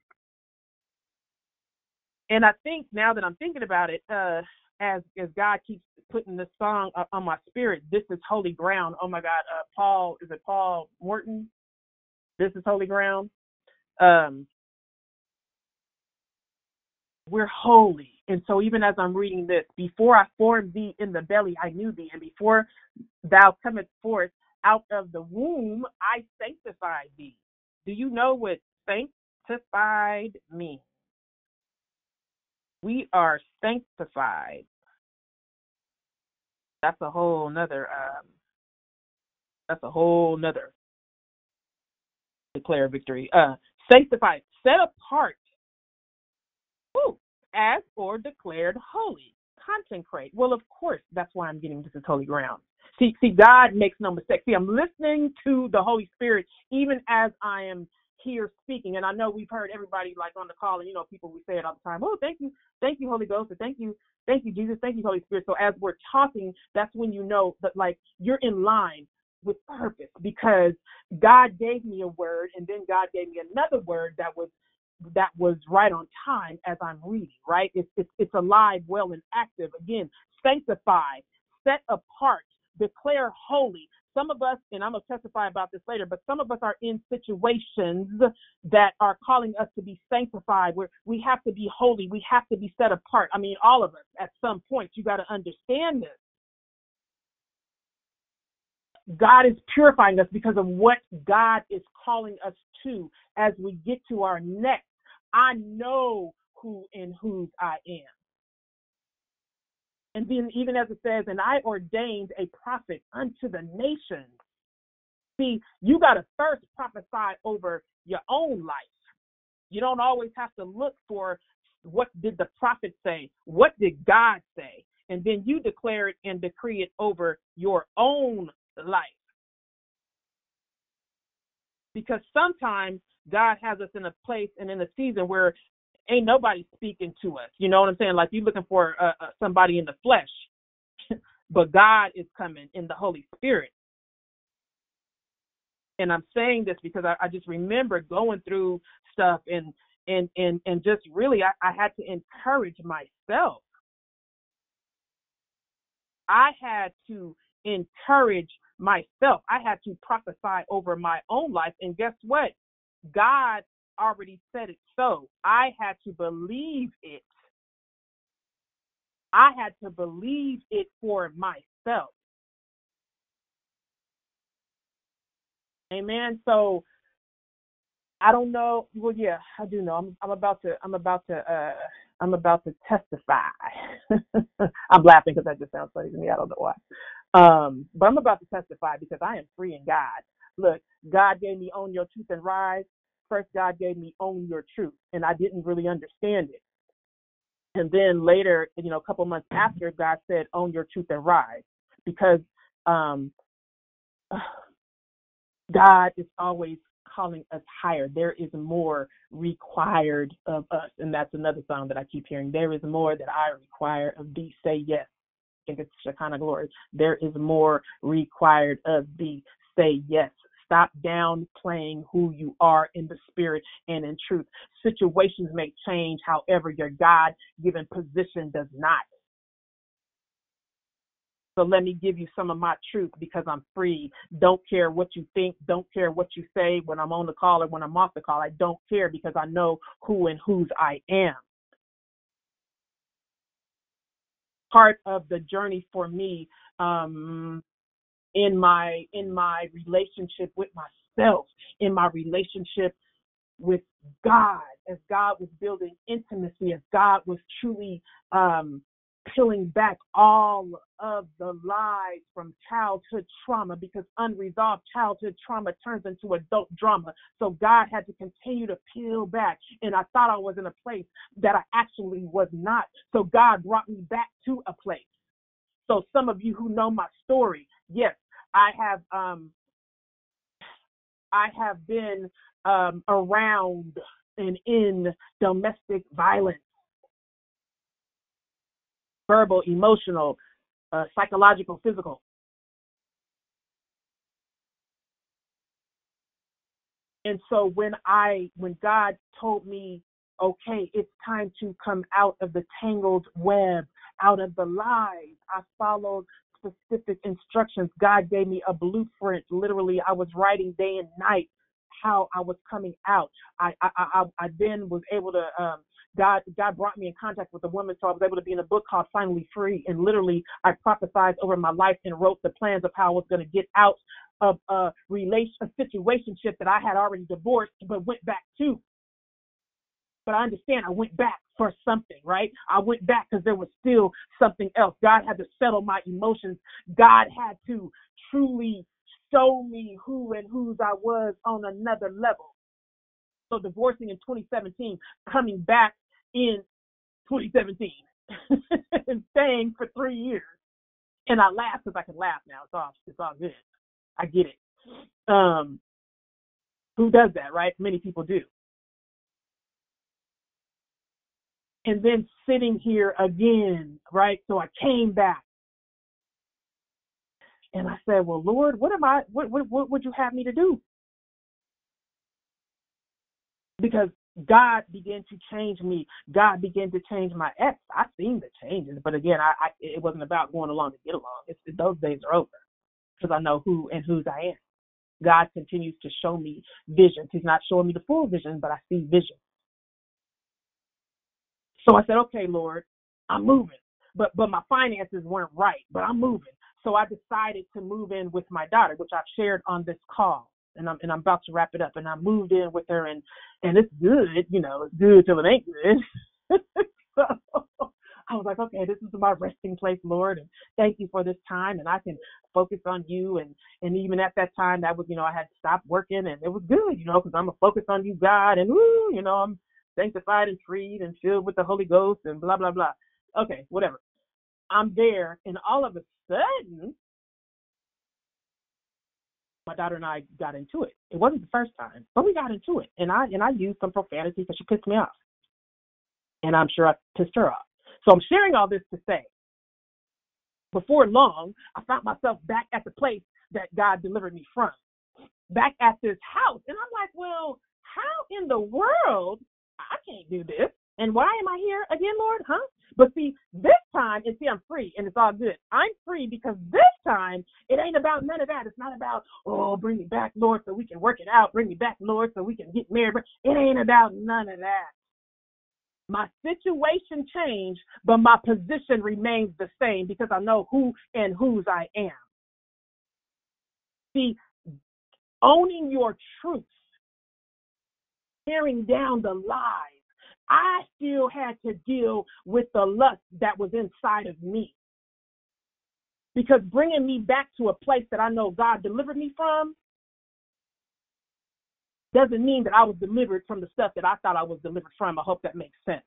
And I think now that I'm thinking about it, uh, as as God keeps putting this song on my spirit, this is holy ground. Oh my God, uh, Paul is it Paul Morton? This is holy ground. Um, we're holy, and so even as I'm reading this, before I formed thee in the belly, I knew thee, and before thou comest forth out of the womb, I sanctified thee. Do you know what sanctified means? We are sanctified. That's a whole nother um, that's a whole nother declare victory. Uh sanctified, set apart. Woo, as or declared holy. Consecrate. Well, of course, that's why I'm getting this is holy ground. See, see, God makes no mistake. See, I'm listening to the Holy Spirit even as I am here speaking. And I know we've heard everybody like on the call, and you know, people we say it all the time. Oh, thank you, thank you, Holy Ghost, and thank you, thank you, Jesus, thank you, Holy Spirit. So as we're talking, that's when you know that like you're in line with purpose because God gave me a word, and then God gave me another word that was that was right on time as I'm reading. Right? It's it's, it's alive, well, and active. Again, sanctify, set apart, declare holy, some of us, and I'm going to testify about this later, but some of us are in situations that are calling us to be sanctified, where we have to be holy, we have to be set apart. I mean, all of us at some point, you got to understand this. God is purifying us because of what God is calling us to as we get to our next. I know who and whose I am. And then, even as it says, and I ordained a prophet unto the nations. See, you got to first prophesy over your own life. You don't always have to look for what did the prophet say? What did God say? And then you declare it and decree it over your own life. Because sometimes God has us in a place and in a season where ain't nobody speaking to us. You know what I'm saying? Like you're looking for uh, uh, somebody in the flesh, but God is coming in the Holy Spirit. And I'm saying this because I, I just remember going through stuff and and and and just really I, I had to encourage myself. I had to encourage myself. I had to prophesy over my own life. And guess what? God already said it so. I had to believe it. I had to believe it for myself. Amen. So I don't know. Well, yeah, I do know. I'm I'm about to I'm about to uh I'm about to testify. I'm laughing because that just sounds funny to me. I don't know why. Um, but I'm about to testify because I am free in God. Look, God gave me own your truth and rise. First, God gave me own your truth, and I didn't really understand it. And then later, you know, a couple months after, God said, own your truth and rise, because um, God is always calling us higher. There is more required of us. And that's another song that I keep hearing. There is more that I require of thee. Say yes. I think it's Shekinah glory. There is more required of thee. Say yes. Stop downplaying who you are in the spirit and in truth. Situations may change, however, your God given position does not. So let me give you some of my truth because I'm free. Don't care what you think. Don't care what you say when I'm on the call or when I'm off the call. I don't care because I know who and whose I am. Part of the journey for me um, in my in my relationship with myself, in my relationship with God, as God was building intimacy, as God was truly um, peeling back all of the lies from childhood trauma because unresolved childhood trauma turns into adult drama. So God had to continue to peel back. And I thought I was in a place that I actually was not. So God brought me back to a place. So some of you who know my story, yes, I have um I have been um around and in domestic violence verbal, emotional, uh, psychological, physical. And so when I, when God told me, okay, it's time to come out of the tangled web, out of the lies, I followed specific instructions. God gave me a blueprint. Literally, I was writing day and night how I was coming out. I I I, I then was able to um, God God brought me in contact with a woman, so I was able to be in a book called Finally Free. And literally, I prophesied over my life and wrote the plans of how I was going to get out of a relation, a situationship that I had already divorced, but went back to. But I understand I went back for something, right? I went back because there was still something else. God had to settle my emotions. God had to truly show me who and whose I was on another level. So divorcing in 2017, coming back in 2017 and staying for three years. And I laugh because I can laugh now. It's all it's all good. I get it. Um, who does that, right? Many people do. And then sitting here again, right? So I came back. And I said, Well, Lord, what am I what what what would you have me to do? Because God began to change me. God began to change my ex. I seen the changes, but again, I, I it wasn't about going along to get along. It's, those days are over because I know who and whose I am. God continues to show me visions. He's not showing me the full vision, but I see vision. So I said, okay, Lord, I'm moving. But but my finances weren't right, but I'm moving. So I decided to move in with my daughter, which I've shared on this call and I'm and I'm about to wrap it up. And I moved in with her, and and it's good, you know, it's good till it ain't good. so I was like, okay, this is my resting place, Lord, and thank you for this time, and I can focus on you. And and even at that time, that was, you know, I had to stop working, and it was good, you know, because I'm a focus on you, God, and woo, you know, I'm sanctified and freed and filled with the Holy Ghost, and blah blah blah. Okay, whatever. I'm there, and all of a sudden, my daughter and I got into it. It wasn't the first time, but we got into it, and I and I used some profanity because she pissed me off, and I'm sure I pissed her off. So I'm sharing all this to say, before long, I found myself back at the place that God delivered me from, back at this house, and I'm like, well, how in the world? I can't do this. And why am I here again, Lord? Huh? But see, this time, and see, I'm free and it's all good. I'm free because this time it ain't about none of that. It's not about, oh, bring me back, Lord, so we can work it out. Bring me back, Lord, so we can get married. It ain't about none of that. My situation changed, but my position remains the same because I know who and whose I am. See, owning your truth, tearing down the lies, I still had to deal with the lust that was inside of me. Because bringing me back to a place that I know God delivered me from doesn't mean that I was delivered from the stuff that I thought I was delivered from. I hope that makes sense.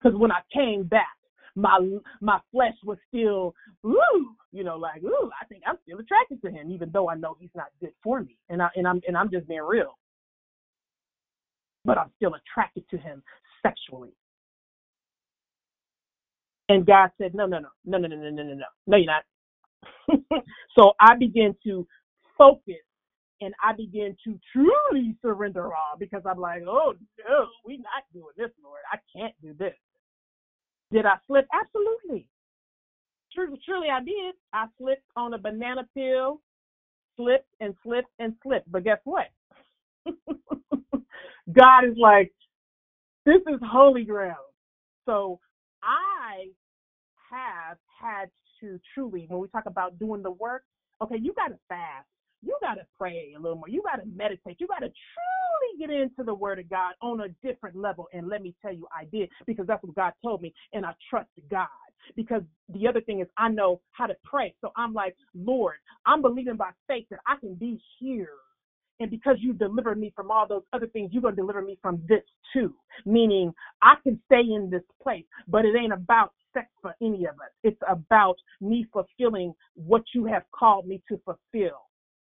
Because when I came back, my my flesh was still, ooh, you know, like, ooh, I think I'm still attracted to him, even though I know he's not good for me. And I and I'm and I'm just being real. But I'm still attracted to him sexually. And God said, No, no, no, no, no, no, no, no, no, no, no, you're not. so I began to focus and I began to truly surrender all because I'm like, oh no, we're not doing this, Lord. I can't do this. Did I slip? Absolutely. Truly, truly I did. I slipped on a banana peel, slipped and slipped and slipped. But guess what? God is like, this is holy ground. So I have had to truly, when we talk about doing the work, okay, you got to fast. You got to pray a little more. You got to meditate. You got to truly get into the Word of God on a different level. And let me tell you, I did because that's what God told me, and I trust God. Because the other thing is, I know how to pray. So I'm like, Lord, I'm believing by faith that I can be here and because you delivered me from all those other things, you're going to deliver me from this too. Meaning, I can stay in this place, but it ain't about sex for any of us. It's about me fulfilling what you have called me to fulfill.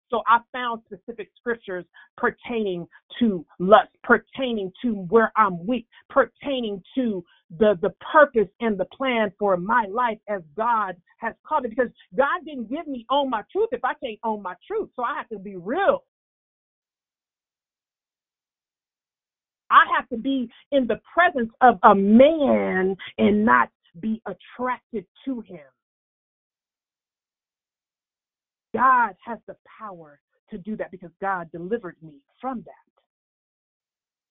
So I found specific scriptures pertaining to lust, pertaining to where I'm weak, pertaining to the the purpose and the plan for my life as God has called it. Because God didn't give me own my truth if I can't own my truth. So I have to be real I have to be in the presence of a man and not be attracted to him. God has the power to do that because God delivered me from that.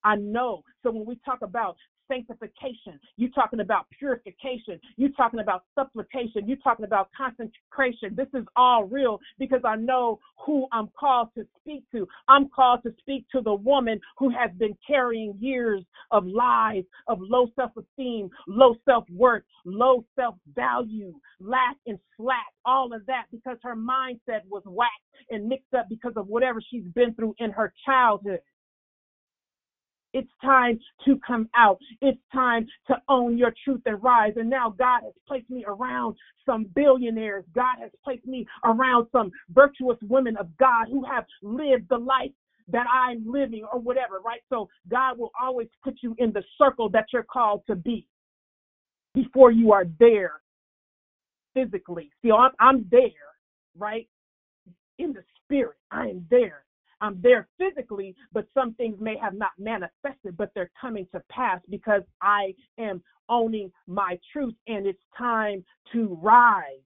I know. So when we talk about sanctification. You're talking about purification. You're talking about supplication. You're talking about consecration. This is all real because I know who I'm called to speak to. I'm called to speak to the woman who has been carrying years of lies, of low self esteem, low self worth, low self value, lack and slack, all of that because her mindset was whacked and mixed up because of whatever she's been through in her childhood. It's time to come out. It's time to own your truth and rise. And now God has placed me around some billionaires. God has placed me around some virtuous women of God who have lived the life that I'm living or whatever, right? So God will always put you in the circle that you're called to be before you are there physically. See, I'm, I'm there, right? In the spirit, I am there. I'm there physically, but some things may have not manifested, but they're coming to pass because I am owning my truth and it's time to rise.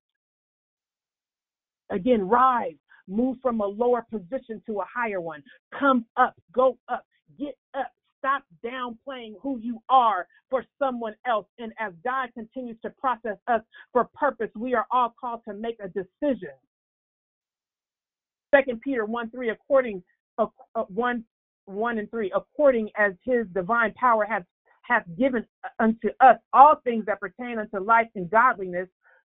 Again, rise, move from a lower position to a higher one. Come up, go up, get up. Stop downplaying who you are for someone else. And as God continues to process us for purpose, we are all called to make a decision. Second Peter 1 3, according uh, uh, 1 1 and 3, according as his divine power hath hath given unto us all things that pertain unto life and godliness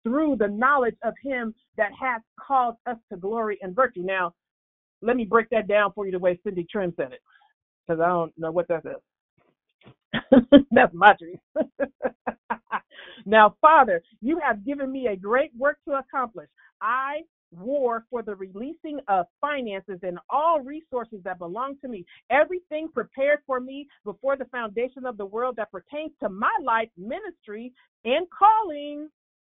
through the knowledge of him that hath called us to glory and virtue. Now, let me break that down for you the way Cindy Trimm said it, because I don't know what that is. That's my truth. now, Father, you have given me a great work to accomplish. I war for the releasing of finances and all resources that belong to me. Everything prepared for me before the foundation of the world that pertains to my life, ministry, and calling,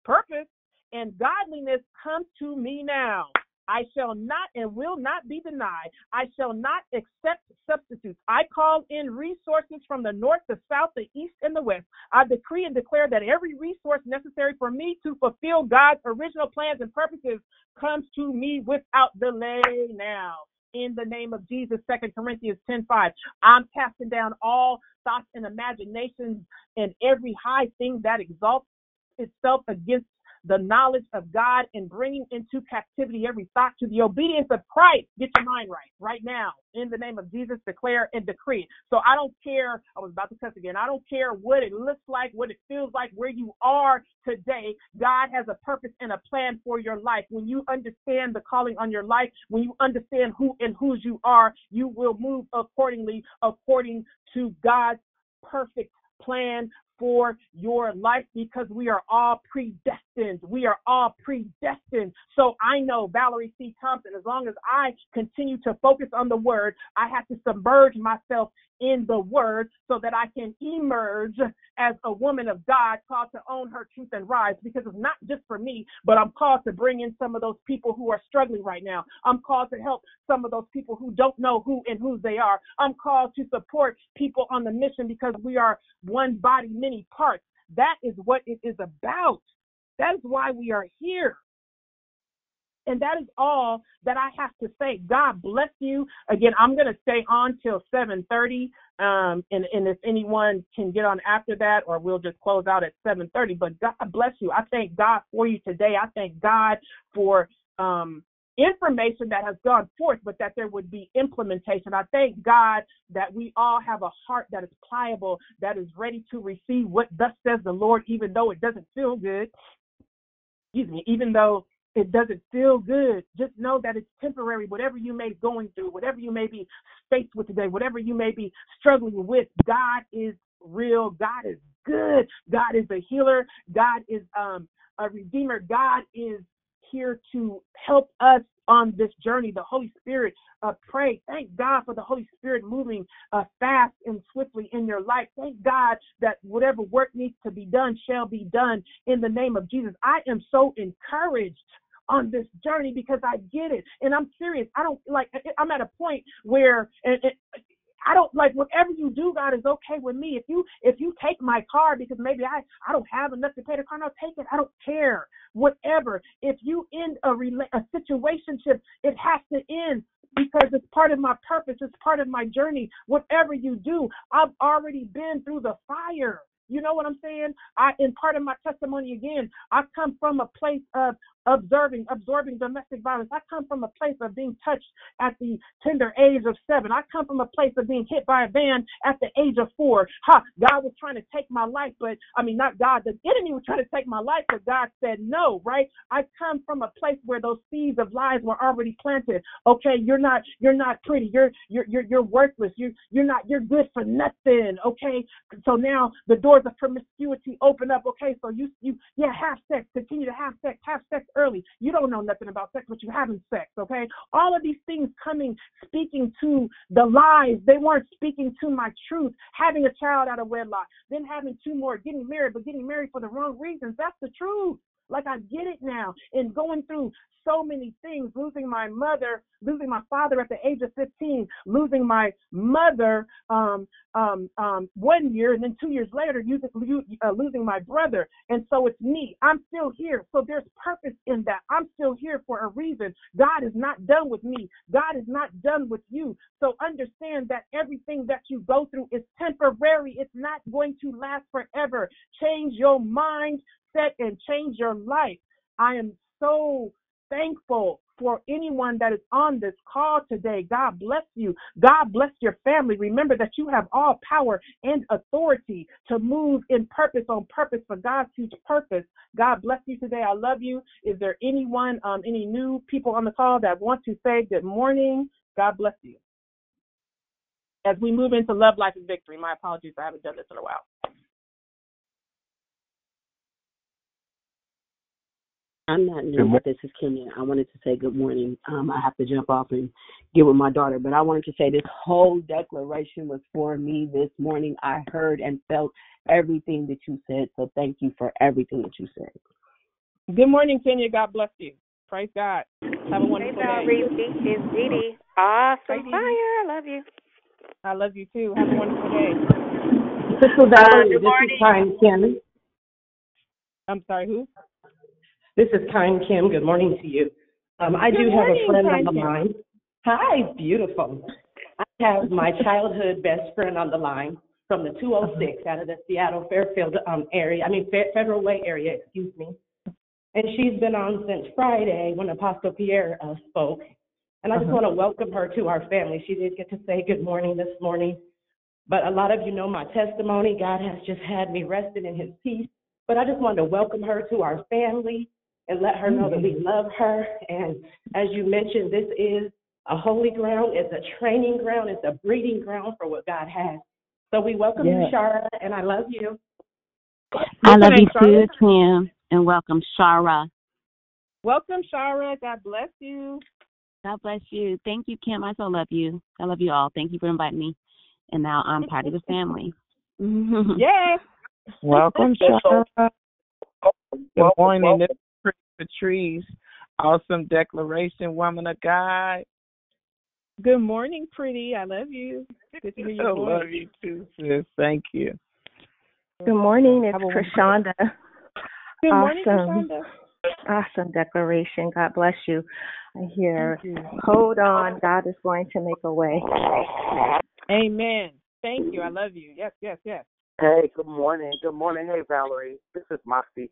purpose, and godliness comes to me now. I shall not and will not be denied. I shall not accept substitutes. I call in resources from the north, the south, the east, and the west. I decree and declare that every resource necessary for me to fulfill God's original plans and purposes comes to me without delay now. In the name of Jesus, Second Corinthians 10 5. I'm casting down all thoughts and imaginations and every high thing that exalts itself against the knowledge of God and bringing into captivity every thought to the obedience of Christ. Get your mind right, right now. In the name of Jesus, declare and decree. So I don't care. I was about to cuss again. I don't care what it looks like, what it feels like, where you are today. God has a purpose and a plan for your life. When you understand the calling on your life, when you understand who and whose you are, you will move accordingly, according to God's perfect plan for your life because we are all predestined. We are all predestined. So I know Valerie C. Thompson, as long as I continue to focus on the word, I have to submerge myself in the word so that I can emerge as a woman of God called to own her truth and rise because it's not just for me, but I'm called to bring in some of those people who are struggling right now. I'm called to help some of those people who don't know who and whose they are. I'm called to support people on the mission because we are one body, many parts. That is what it is about. That is why we are here. And that is all that I have to say. God bless you. Again, I'm going to stay on till 7:30. Um, and, and if anyone can get on after that, or we'll just close out at 7:30. But God bless you. I thank God for you today. I thank God for um, information that has gone forth, but that there would be implementation. I thank God that we all have a heart that is pliable, that is ready to receive what thus says the Lord, even though it doesn't feel good. Excuse me, even though it doesn't feel good. Just know that it's temporary. Whatever you may be going through, whatever you may be faced with today, whatever you may be struggling with, God is real. God is good. God is a healer. God is um, a redeemer. God is here to help us on this journey. The Holy Spirit, uh, pray. Thank God for the Holy Spirit moving uh, fast and swiftly in your life. Thank God that whatever work needs to be done shall be done in the name of Jesus. I am so encouraged on this journey because I get it. And I'm serious. I don't like, I'm at a point where, and, and I don't like whatever you do, God is okay with me. If you if you take my car because maybe I I don't have enough to pay the car, no, take it. I don't care. Whatever. If you end a rela- a situationship, it has to end because it's part of my purpose. It's part of my journey. Whatever you do, I've already been through the fire. You know what I'm saying? I in part of my testimony again, I come from a place of observing, absorbing domestic violence. I come from a place of being touched at the tender age of seven. I come from a place of being hit by a van at the age of four. Ha, God was trying to take my life, but I mean, not God, the enemy was trying to take my life, but God said no, right? I come from a place where those seeds of lies were already planted. Okay, you're not, you're not pretty. You're, you're, you're, you're worthless. You, you're not, you're good for nothing. Okay. So now the doors of promiscuity open up. Okay. So you, you, yeah, have sex, continue to have sex, have sex early. You don't know nothing about sex, but you're having sex, okay? All of these things coming, speaking to the lies. They weren't speaking to my truth. Having a child out of wedlock, then having two more, getting married, but getting married for the wrong reasons. That's the truth. Like I get it now. And going through so many things, losing my mother, losing my father at the age of 15, losing my mother um, um, um, one year, and then two years later, using, uh, losing my brother. And so it's me. I'm still here. So there's purpose in that. I'm still here for a reason. God is not done with me. God is not done with you. So understand that everything that you go through is temporary. It's not going to last forever. Change your mind set and change your life. I am so thankful for anyone that is on this call today. God bless you. God bless your family. Remember that you have all power and authority to move in purpose on purpose for God's huge purpose. God bless you today. I love you. Is there anyone, um, any new people on the call that want to say good morning? God bless you. As we move into love, life, and victory, my apologies, I haven't done this in a while. I'm not new, but this is Kenya. I wanted to say good morning. Um, I have to jump off and get with my daughter, but I wanted to say this whole declaration was for me this morning. I heard and felt everything that you said, so thank you for everything that you said. Good morning, Kenya. God bless you. Praise God. Have a wonderful hey, day. Reese. It's Dee Dee. Awesome fire. I love you. I love you too. Have a wonderful day. Sister Valerie, good this morning. is Kind Kim. I'm sorry, who? This is Kind Kim. Good morning to you. Um, I Good do have a friend Kind on the Kim. line. Hi, beautiful. I have my childhood best friend on the line from the 206 out of the Seattle Fairfield um, area. I mean Fe- Federal Way area, excuse me. And she's been on since Friday when Apostle Pierre uh, spoke. And I just Uh-huh. want to welcome her to our family. She did get to say good morning this morning. But a lot of you know my testimony. God has just had me rested in his peace. But I just wanted to welcome her to our family and let her know that we mm-hmm. love her. And as you mentioned, this is a holy ground, it's a training ground, it's a breeding ground for what God has. So we welcome you, Shara, and I love you. I love you name, too, Tim, and welcome, Shara. Welcome, Shara. God bless you. God bless you. Thank you, Kim. I so love you. I love you all. Thank you for inviting me. And now I'm part of the family. Yes. Welcome, Shara. Good morning. This is Pretty Patrice. Awesome declaration, woman of God. Good morning, pretty. I love you. Good to hear I voice. love you too, sis. Thank you. Good morning. It's Have Krishanda. Good morning, awesome. Krishanda. Awesome declaration. God bless you. I hear, you. hold on, God is going to make a way. Amen. Thank you. I love you. Yes, yes, yes. Hey, good morning. Good morning. Hey, Valerie. This is Moxie.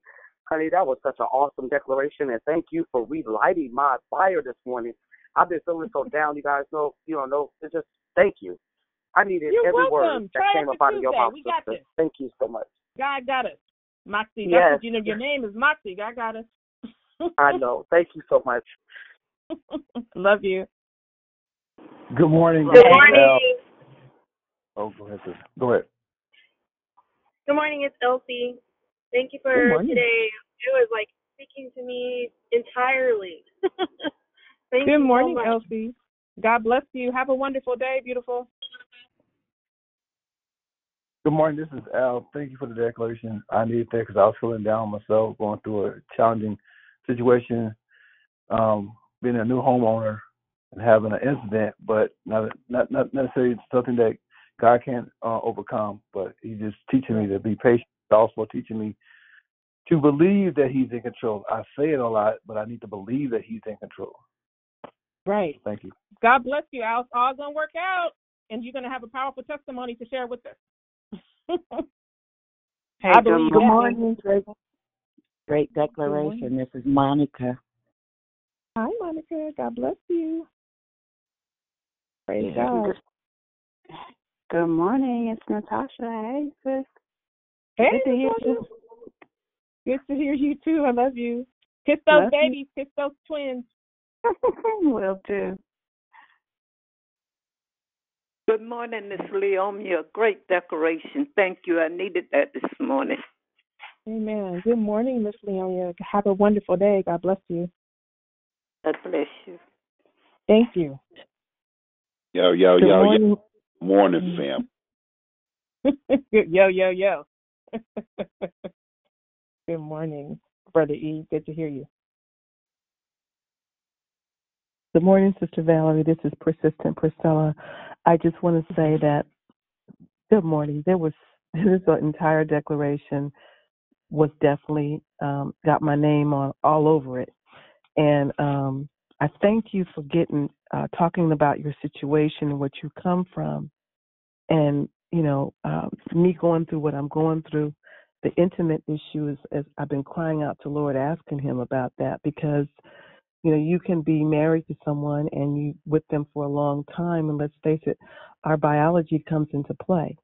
Honey, that was such an awesome declaration, and thank you for relighting my fire this morning. I've been feeling so down. You guys know, you don't know. It's just thank you. I needed You're every welcome. word that Try came after up out of your Tuesday. mouth, We got sister. this. Thank you so much. God got us. Moxie. That's Yes. what you know. Your name is Moxie. God got us. I know. Thank you so much. love you. Good morning. Good Al. morning. Oh, go ahead, sis. Go ahead. Good morning. It's Elsie. Thank you for today. It was like speaking to me entirely. Thank Good so morning, much. Elsie. God bless you. Have a wonderful day, beautiful. Good morning. This is Al. Thank you for the declaration. I needed that because I was feeling down myself, going through a challenging situation, um, being a new homeowner and having an incident, but not not not necessarily something that God can't uh, overcome. But He's just teaching me to be patient. Also teaching me to believe that He's in control. I say it a lot, but I need to believe that He's in control. Right. Thank you. God bless you. Al. It's all gonna work out, and you're gonna have a powerful testimony to share with us. Hey, I good believe morning. that. morning. Great, great declaration. This is Monica. Hi, Monica. God bless you. Praise Yeah. God. Good, good morning. It's Natasha. Hey, sis. Hey, Good to hear you. Good to hear you too. I love you. Kiss those Love you. babies. Kiss those twins. Will do. Good morning, Miss Leomia. Great decoration. Thank you. I needed that this morning. Amen. Good morning, Miss Leonia. Have a wonderful day. God bless you. God bless you. Thank you. Yo, yo, Good yo, morning. yo. Morning, fam. yo, yo, yo. Good morning, Brother E. Good to hear you. Good morning, Sister Valerie. This is Persistent Priscilla. I just want to say that good morning. There was this entire declaration was definitely um, got my name on all over it, and um, I thank you for getting uh, talking about your situation and what you come from, and you know um, me going through what I'm going through. The intimate issue is, is I've been crying out to Lord, asking Him about that because you know you can be married to someone and you with them for a long time and let's face it our biology comes into play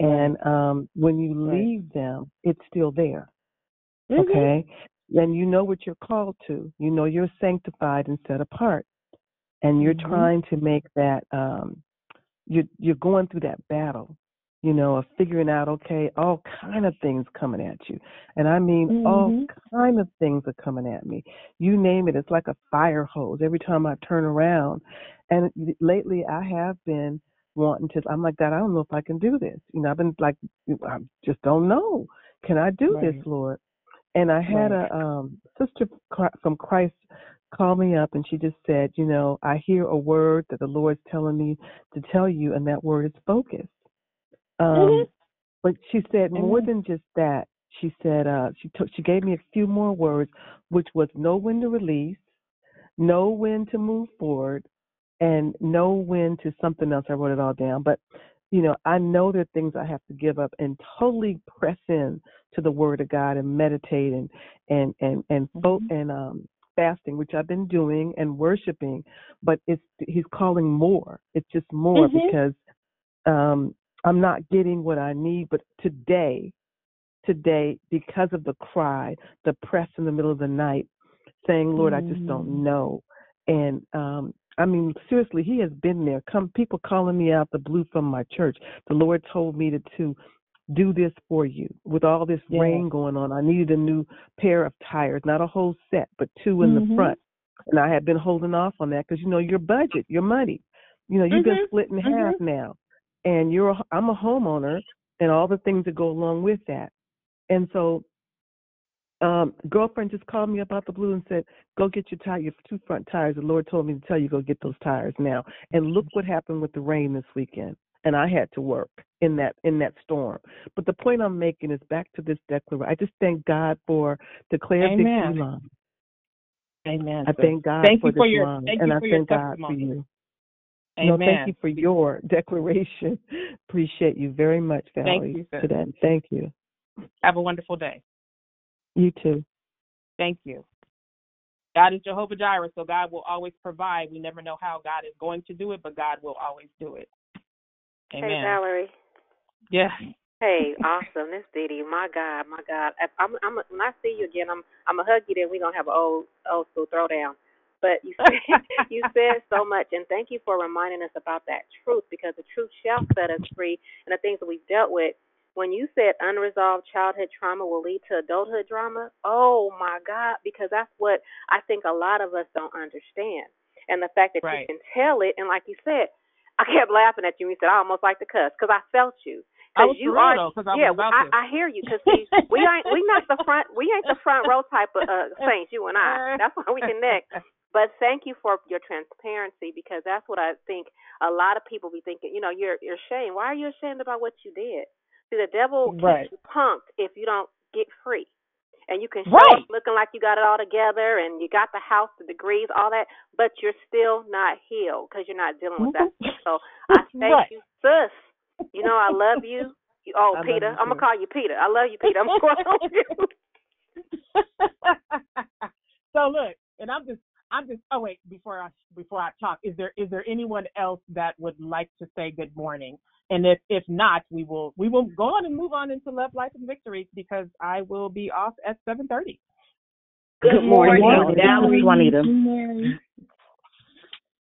and um when you leave them it's still there Mm-hmm. okay and you know what you're called to you know you're sanctified and set apart and you're Mhm. trying to make that um you're you're going through that battle you know of figuring out okay all kind of things coming at you. And i mean all Mhm. kind of things are coming at me. You name it it's like a fire hose every time i turn around. And lately i have been wanting to i'm like god i don't know if i can do this. You know i've been like i just don't know. Can i do this lord? And I had a um, sister from Christ call me up, and she just said, you know, I hear a word that the Lord's telling me to tell you, and that word is focus. Um, Mhm. But she said more Amen. than just that. She said uh, she took she gave me a few more words, which was know when to release, know when to move forward, and know when to something else. I wrote it all down, but you know I know there are things I have to give up and totally press in to the Word of God and meditate and and and and fo- and um fasting, which I've been doing and worshiping, but it's He's calling more. It's just more Mhm. because um I'm not getting what I need. But today, today, because of the cry, the press in the middle of the night, saying, Lord, I just don't know. And um I mean, seriously, he has been there. Come people calling me out the blue from my church. The Lord told me to, to do this for you. With all this rain going on, I needed a new pair of tires, not a whole set, but two in the Mhm. front. And I had been holding off on that because you know your budget, your money. You know, you've been Mhm. split in half Mhm. now, and you're a, I'm a homeowner, and all the things that go along with that. And so, um, girlfriend just called me about the blue and said, "Go get your tire, your two front tires." The Lord told me to tell you go get those tires now. And look what happened with the rain this weekend. And I had to work in that in that storm. But the point I'm making is back to this declaration. I just thank God for declare victory Amen. Amen. I thank God Thank for you for this your line, thank and you I for thank God for testimony. you. No, thank you for your declaration. Appreciate you very much, Valerie, Thank you, for that. Thank you. Have a wonderful day. You too. Thank you. God is Jehovah Jireh, so God will always provide. We never know how God is going to do it, but God will always do it. Amen. Hey, Valerie. Yeah. Hey, awesome. This Dee Dee. My God, my God. I'm, I'm, when I see you again, I'm, I'm gonna hug you. Then we're gonna have an old, old school throwdown. But you said, you said so much, and thank you for reminding us about that truth because the truth shall set us free. And the things that we've dealt with. When you said unresolved childhood trauma will lead to adulthood drama, oh my God, because that's what I think a lot of us don't understand. And the fact that Right. you can tell it, and like you said, I kept laughing at you. and You said I almost like to cuss because I felt you. Was you for real, are, I yeah. I. I hear you. Because see, we ain't we not the front we ain't the front row type of uh, saints. You and I. That's why we connect. But thank you for your transparency because that's what I think a lot of people be thinking. You know, you're you're ashamed. Why are you ashamed about what you did? See, the devil Right. keeps you punked if you don't get free. And you can show Right. up looking like you got it all together and you got the house, the degrees, all that, but you're still not healed because you're not dealing with that. Mm-hmm. So I thank Right. you, sis. You know I love you. You- Oh, I Peter, you I'm gonna call you Peter. I love you, Peter. I'm gonna call you. so look, and I'm just I'm just oh wait, before I before I talk, is there is there anyone else that would like to say good morning? And if if not, we will we will go on and move on into love, life, and victory because I will be off at seven thirty. Good morning, Valerie. Juanita.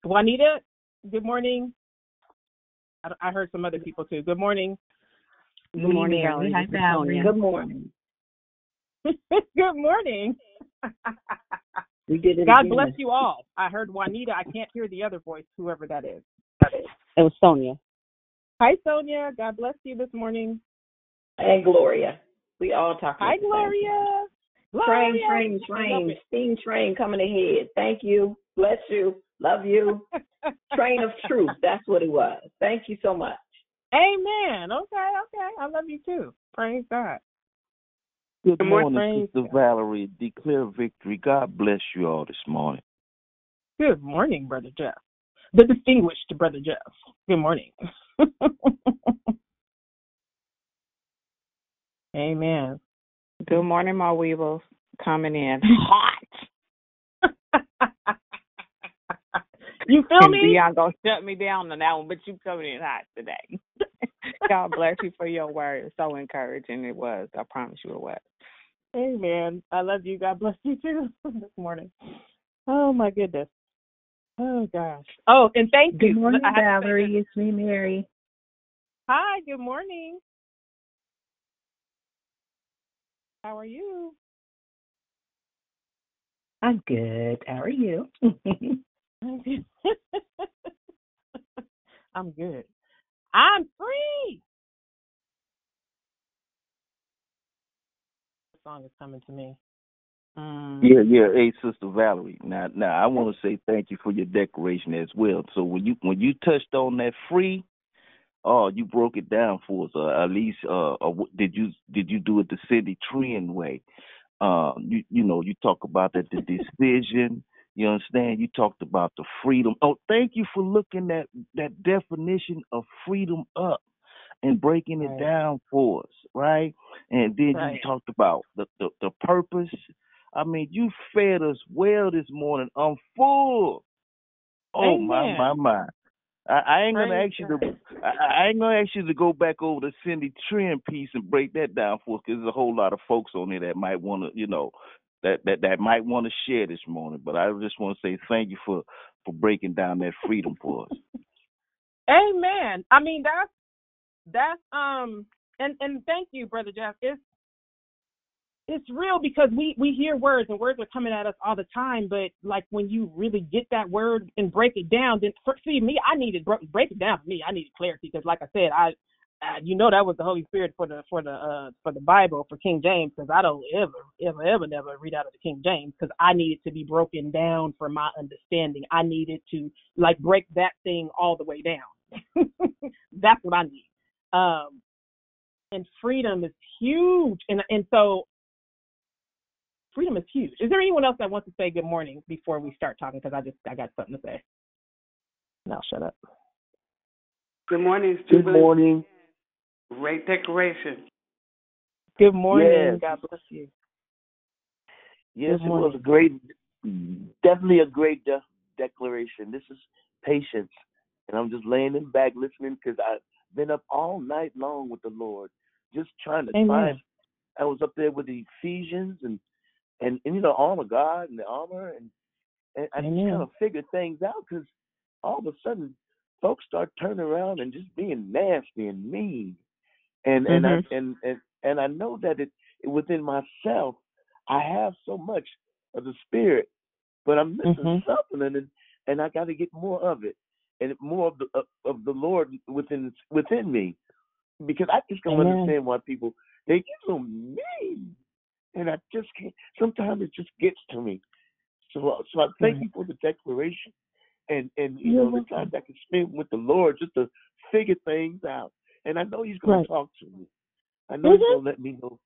Juanita, good morning. I, I heard some other people too. Good morning. Good morning, Valerie. This is Sonia. Good morning. good morning. We did it God again. bless you all. I heard Juanita. I can't hear the other voice, whoever that is. It was Sonia. Hi, Sonia. God bless you this morning. And Gloria. We all talking. Hi, at the same Gloria. time. Gloria. Train, train, train. Steam train coming ahead. Thank you. Bless you. Love you. train of truth. That's what it was. Thank you so much. Amen. Okay, okay. I love you too. Praise God. Good Good morning, morning, Sister Valerie. Declare victory. God bless you all this morning. Good morning, Brother Jeff. The distinguished Brother Jeff. Good morning. Amen. Good morning, my weevils. Coming in hot. You feel and me? Dion gonna shut me down on that one, but you coming in hot today. God bless you for your word. So encouraging it was. I promise you it was. Amen. I love you. God bless you too this morning. Oh my goodness. Oh gosh. Oh, and thank Good you. morning, to say Valerie. It's me, Mary. Hi, good morning. How are you? I'm good. How are you? I'm good. I'm free. The song is coming to me. Um, Yeah, yeah. Hey, Sister Valerie. Now, now I want to say thank you for your declaration as well. So when you when you touched on that free, oh, you broke it down for us. Uh, at least, uh, uh, did you did you do it the Cindy Trimm way? Um, you you know you talk about that the decision. You understand? You talked about the freedom. Oh, thank you for looking at that definition of freedom up and breaking it Right. down for us, right? And then you Right. talked about the, the the purpose. I mean, you fed us well this morning. I'm full. Oh my Amen. my my. I, I ain't gonna ask you to. I, I ain't gonna ask you to go back over the Cindy Trimm piece and break that down for us, because there's a whole lot of folks on there that might want to, you know, that that that might want to share this morning. But I just want to say thank you for for breaking down that freedom for us. Amen. I mean that's that's um and and thank you, brother Jeff. It's it's real because we we hear words and words are coming at us all the time, but like when you really get that word and break it down, then for, see me, I needed break it down for me. I needed clarity because, like I said, I. Uh, you know that was the Holy Spirit for the for the uh for the Bible for King James because I don't ever ever ever never read out of the King James because I needed to be broken down for my understanding. I needed to like break that thing all the way down. That's what I need. Um, and freedom is huge, and and so freedom is huge. Is there anyone else that wants to say good morning before we start talking? Because I just I got something to say. And I'll shut up. Good morning, Good morning. Great decoration. Good morning. Yes. God bless you. Yes, it was a great, definitely a great de- declaration. This is patience, and I'm just laying in back listening because I've been up all night long with the Lord, just trying to Amen. find. I was up there with the Ephesians and and, and you know armor God and the armor and and I just kind of figured things out because all of a sudden folks start turning around and just being nasty and mean and and I Mhm. and and and I know that it within myself I have so much of the spirit, but I'm missing Mhm. something, and and I got to get more of it, and more of the of, of the Lord within within me, because I just don't Amen. understand why people they get so mean, and I just can't. Sometimes it just gets to me. So so I thank Right. you for the declaration, and and you You're know the welcome. times I can spend with the Lord just to figure things out, and I know He's going Right. to talk to me. I know He's Mhm. going to let me know.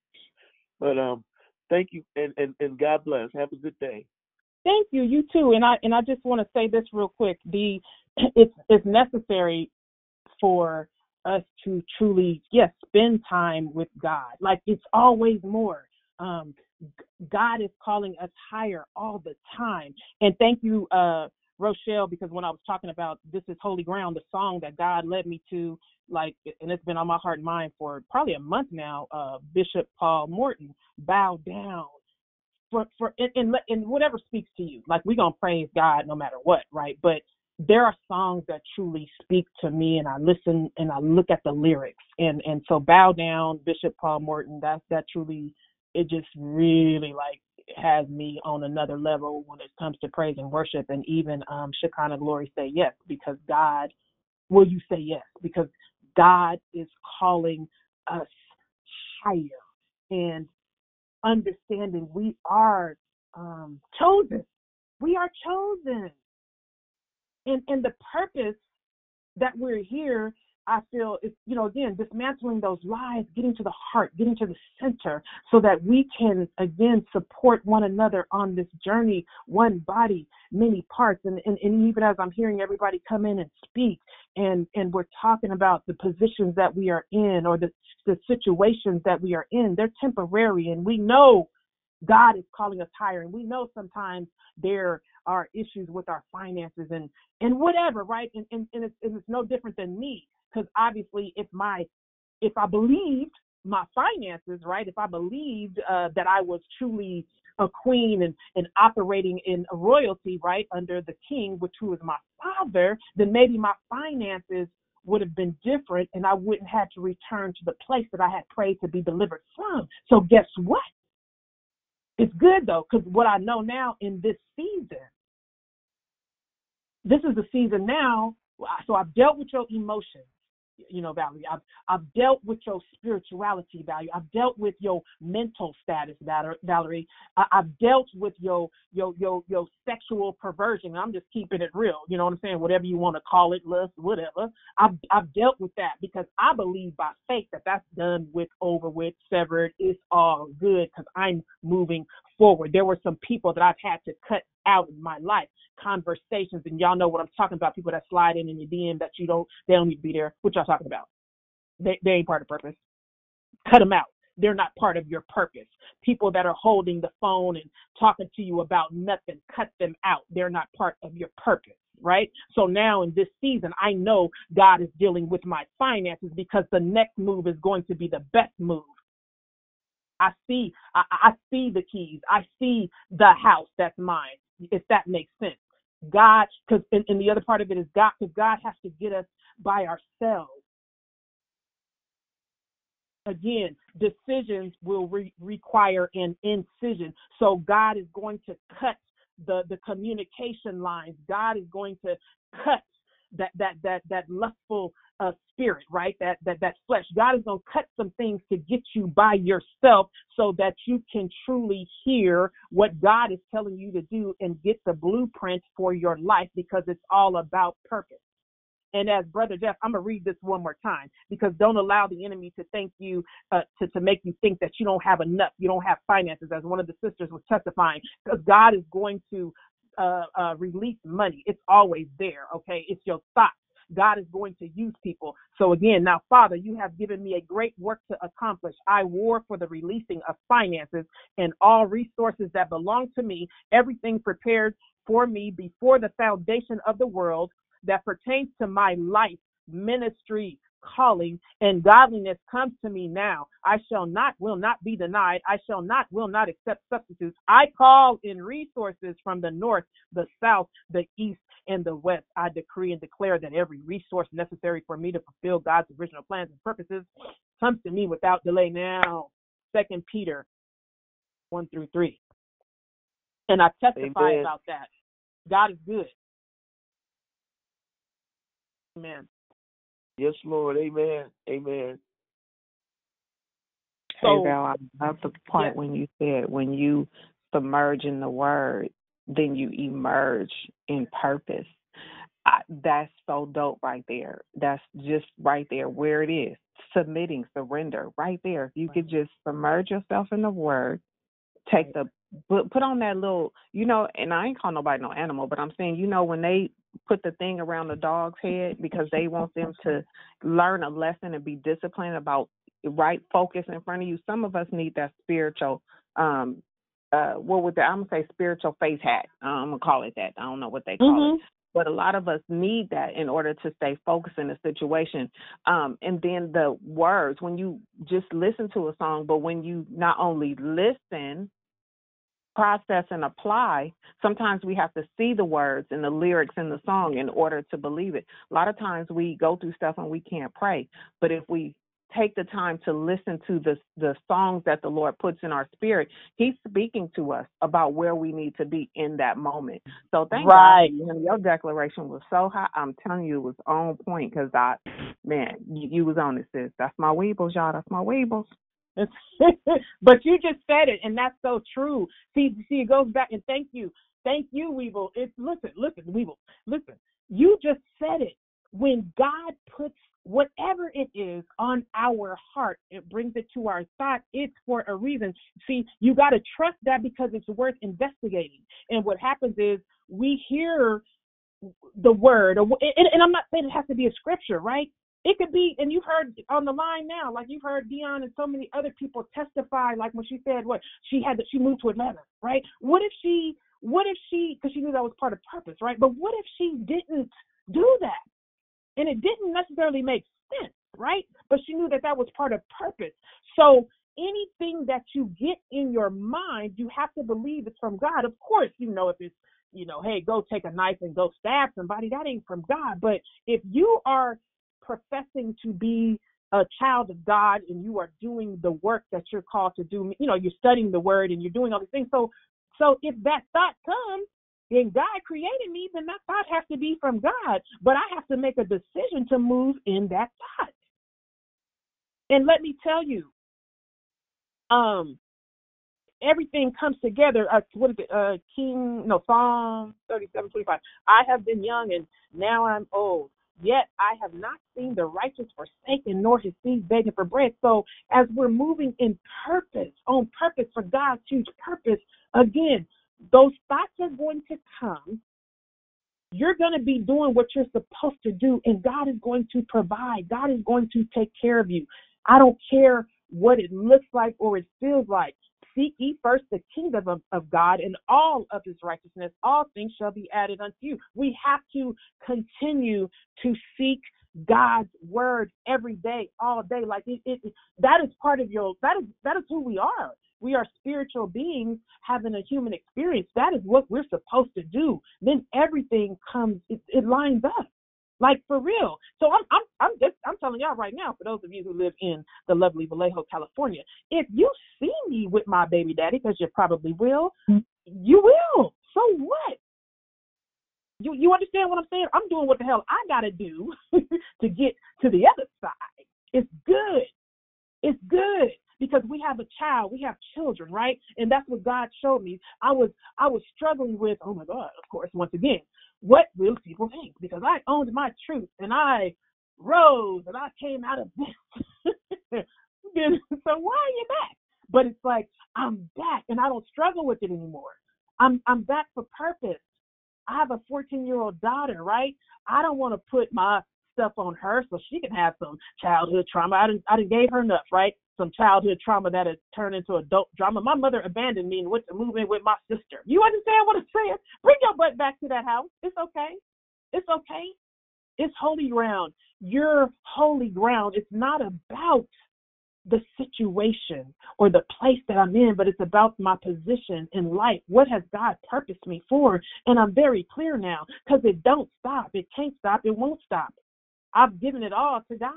But um, thank you, and and and God bless. Have a good day. Thank you. You too. And I and I just want to say this real quick. The it's it's necessary for us to truly yes spend time with God. Like it's always more. Um, God is calling us higher all the time. And thank you, uh, Rochelle, because when I was talking about this is holy ground, the song that God led me to, like, and it's been on my heart and mind for probably a month now. Uh, Bishop Paul Morton, bow down for for and, and, whatever speaks to you. Like we're gonna praise God no matter what, right? But there are songs that truly speak to me, and I listen and I look at the lyrics, and and so bow down, Bishop Paul Morton. That that truly, it just really like has me on another level when it comes to praise and worship, and even um Shekinah glory say yes because God. Will you say yes? Because God is calling us higher, and understanding we are um, chosen. We are chosen. And and the purpose that we're here, I feel is, you know, again, dismantling those lies, getting to the heart, getting to the center, so that we can again support one another on this journey, one body, many parts. And and, and even as I'm hearing everybody come in and speak, and and we're talking about the positions that we are in or the the situations that we are in, they're temporary, and we know God is calling us higher, and we know sometimes there are issues with our finances and and whatever, right? And and, and, it's, and it's no different than me, because obviously, if my if I believed my finances, right? If I believed uh, that I was truly a queen and, and operating in royalty, right, under the king, which who is my father, then maybe my finances would have been different and I wouldn't have to return to the place that I had prayed to be delivered from. So guess what? It's good though, because what I know now in this season, this is the season now. So I've dealt with your emotions. You know, Valerie. I've I've dealt with your spirituality value. I've dealt with your mental status, Valerie. I, I've dealt with your your your your sexual perversion. I'm just keeping it real. You know what I'm saying? Whatever you want to call it, lust, whatever. I've I've dealt with that because I believe by faith that that's done with, over with, severed. It's all good because I'm moving forward. There were some people that I've had to cut out in my life conversations, and y'all know what I'm talking about. People that slide in in your DM that you don't, they don't need to be there. What y'all talking about? They they ain't part of purpose. Cut them out. They're not part of your purpose. People that are holding the phone and talking to you about nothing, cut them out. They're not part of your purpose right? So now in this season, I know God is dealing with my finances because the next move is going to be the best move. I see, I, I see the keys. I see the house that's mine if that makes sense. God, because and, and the other part of it is God, because God has to get us by ourselves. Again, decisions will re- require an incision. So God is going to cut the the communication lines. God is going to cut that that that that lustful uh, spirit, right? That that that flesh. God is going to cut some things to get you by yourself, so that you can truly hear what God is telling you to do and get the blueprint for your life, because it's all about purpose. And as Brother Jeff, I'm gonna read this one more time because don't allow the enemy to think you uh, to to make you think that you don't have enough, you don't have finances. As one of the sisters was testifying, because God is going to uh, uh, release money. It's always there. Okay, it's your thoughts. God is going to use people. So again, now Father, you have given me a great work to accomplish. I war for the releasing of finances and all resources that belong to me, everything prepared for me before the foundation of the world that pertains to my life, ministry, calling and godliness comes to me now. I shall not, will not be denied. I shall not, will not accept substitutes. I call in resources from the north, the south, the east, and the west. I decree and declare that every resource necessary for me to fulfill God's original plans and purposes comes to me without delay now. Second Peter 1 through 3. And I testify Amen. about that. God is good. Amen. Yes, Lord. Amen. Amen. So, hey, Val, I love the point yes. when you said when you submerge in the word, then you emerge in purpose. I, that's so dope right there. That's just right there where it is. Submitting, surrender, right there. If you could just submerge yourself in the word, take the put put on that little, you know, and I ain't call nobody no animal, but I'm saying, you know, when they put the thing around the dog's head because they want them to learn a lesson and be disciplined about right focus in front of you. Some of us need that spiritual um uh what would I'm gonna say spiritual face hat. I'm gonna call it that. I don't know what they call mm-hmm. it. But a lot of us need that in order to stay focused in a situation. Um, and then the words, when you just listen to a song, but when you not only listen, process and apply, sometimes we have to see the words and the lyrics in the song in order to believe it. A lot of times we go through stuff and we can't pray. But if we take the time to listen to the the songs that the Lord puts in our spirit, He's speaking to us about where we need to be in that moment. So thank right. God, your declaration was so high. I'm telling you, it was on point because I, man, you, you was on it, sis. That's my weebles, y'all. That's my weebles. but you just said it, and that's so true. See, see, it goes back, and thank you, thank you, Weevil. It's listen, listen, Weevil, listen. You just said it. When God puts whatever it is on our heart, it brings it to our thought. It's for a reason. See, you got to trust that because it's worth investigating. And what happens is we hear the word, and, and I'm not saying it has to be a scripture, right? It could be, and you've heard on the line now, like you've heard Dion and so many other people testify, like when she said what she had, that she moved to Atlanta, right? What if she, what if she, because she knew that was part of purpose, right? But what if she didn't do that, and it didn't necessarily make sense, right? But she knew that that was part of purpose. So anything that you get in your mind, you have to believe it's from God. Of course, you know if it's you know, hey, go take a knife and go stab somebody, that ain't from God. But if you are professing to be a child of God and you are doing the work that you're called to do, you know, you're studying the word and you're doing all these things. So so if that thought comes, and God created me, then that thought has to be from God. But I have to make a decision to move in that thought. And let me tell you, um, everything comes together. Uh, what is it? Uh, King, no, Psalm 37, 25. I have been young and now I'm old. Yet I have not seen the righteous forsaken, nor his seed begging for bread. So as we're moving in purpose, on purpose for God's huge purpose, again, those thoughts are going to come. You're going to be doing what you're supposed to do, and God is going to provide. God is going to take care of you. I don't care what it looks like or it feels like. Seek ye first the kingdom of, of God and all of his righteousness. All things shall be added unto you. We have to continue to seek God's word every day, all day. Like it, it, that is part of your that is that is who we are. We are spiritual beings having a human experience. That is what we're supposed to do. Then everything comes, it, it lines up. Like for real. So I'm I'm I'm just I'm telling y'all right now, for those of you who live in the lovely Vallejo, California, if you see me with my baby daddy, because you probably will, mm. you will. So what? You you understand what I'm saying? I'm doing what the hell I gotta do to get to the other side. It's good. It's good because we have a child, we have children, right? And that's what God showed me. I was I was struggling with, oh my God, of course, once again, what will people think? Because I owned my truth and I rose and I came out of this. so why are you back? But it's like I'm back and I don't struggle with it anymore. I'm I'm back for purpose. I have a 14 year old daughter, right? I don't want to put my stuff on her so she can have some childhood trauma. I didn't I didn't gave her enough, right? Some childhood trauma that has turned into adult drama. My mother abandoned me and went to move in with my sister. You understand what I'm saying? Bring your butt back to that house. It's okay. It's okay. It's holy ground. You're holy ground. It's not about the situation or the place that I'm in, but it's about my position in life. What has God purposed me for? And I'm very clear now because it don't stop. It can't stop. It won't stop. I've given it all to God.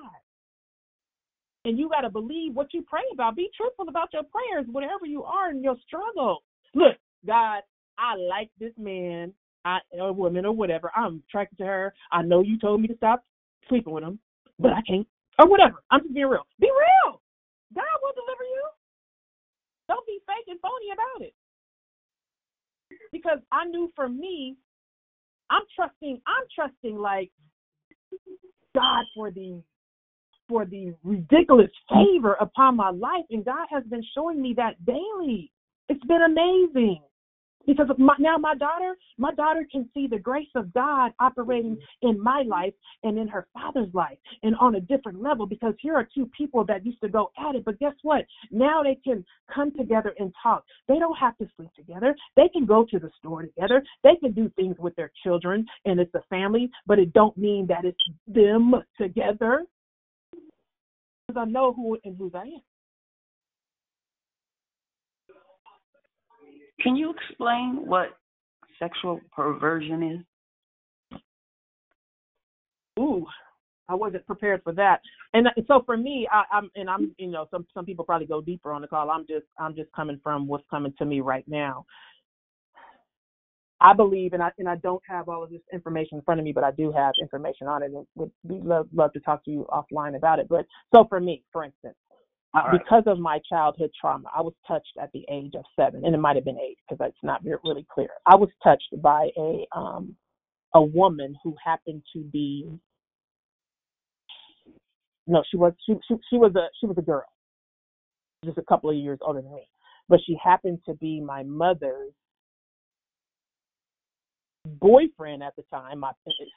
And you got to believe what you pray about. Be truthful about your prayers, whatever you are in your struggle. Look, God, I like this man I, or woman or whatever. I'm attracted to her. I know you told me to stop sleeping with him, but I can't. Or whatever. I'm just being real. Be real. God will deliver you. Don't be fake and phony about it. Because I knew for me, I'm trusting, I'm trusting like God for the for the ridiculous favor upon my life. And God has been showing me that daily. It's been amazing because my, now my daughter, my daughter can see the grace of God operating in my life and in her father's life and on a different level because here are two people that used to go at it, but guess what? Now they can come together and talk. They don't have to sleep together. They can go to the store together. They can do things with their children and it's a family, but it don't mean that it's them together. Because I know who and whose I am. Can you explain what sexual perversion is? Ooh, I wasn't prepared for that. And uh, so for me, I, I'm and I'm you know some some people probably go deeper on the call. I'm just I'm just coming from what's coming to me right now. I believe, and I and I don't have all of this information in front of me, but I do have information on it, and would be love love to talk to you offline about it. But so for me, for instance, Right. because of my childhood trauma, I was touched at the age of seven, and it might have been eight because it's not really clear. I was touched by a um a woman who happened to be no, she was she she, she was a she was a girl, just a couple of years older than me, but she happened to be my mother's boyfriend at the time. My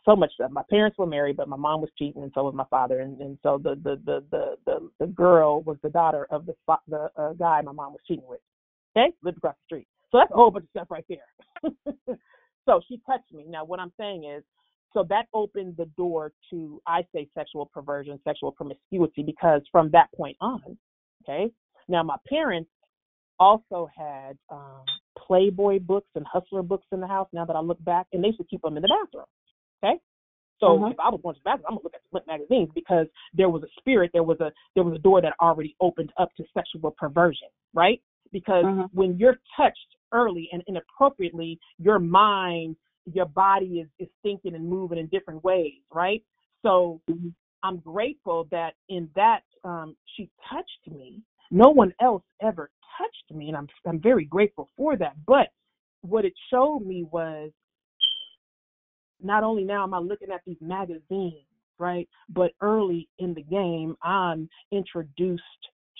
so much stuff. My parents were married, but my mom was cheating, and so was my father. And, and so the the, the the the the girl was the daughter of the the uh, guy my mom was cheating with. Okay, lived across the street. So that's a whole bunch of stuff right there. so she touched me. Now what I'm saying is. So that opened the door to, I say, sexual perversion, sexual promiscuity, because from that point on, okay. Now my parents also had um, Playboy books and Hustler books in the house. Now that I look back, and they used to keep them in the bathroom. Okay, so Mhm. if I was going to the bathroom, I'm gonna look at the Flint magazines because there was a spirit, there was a there was a door that already opened up to sexual perversion, right? Because when you're touched early and inappropriately, your mind, your body is, is thinking and moving in different ways, right? So I'm grateful that in that um, she touched me. No one else ever touched me, and I'm I'm very grateful for that. But what it showed me was not only now am I looking at these magazines, right? But early in the game, I'm introduced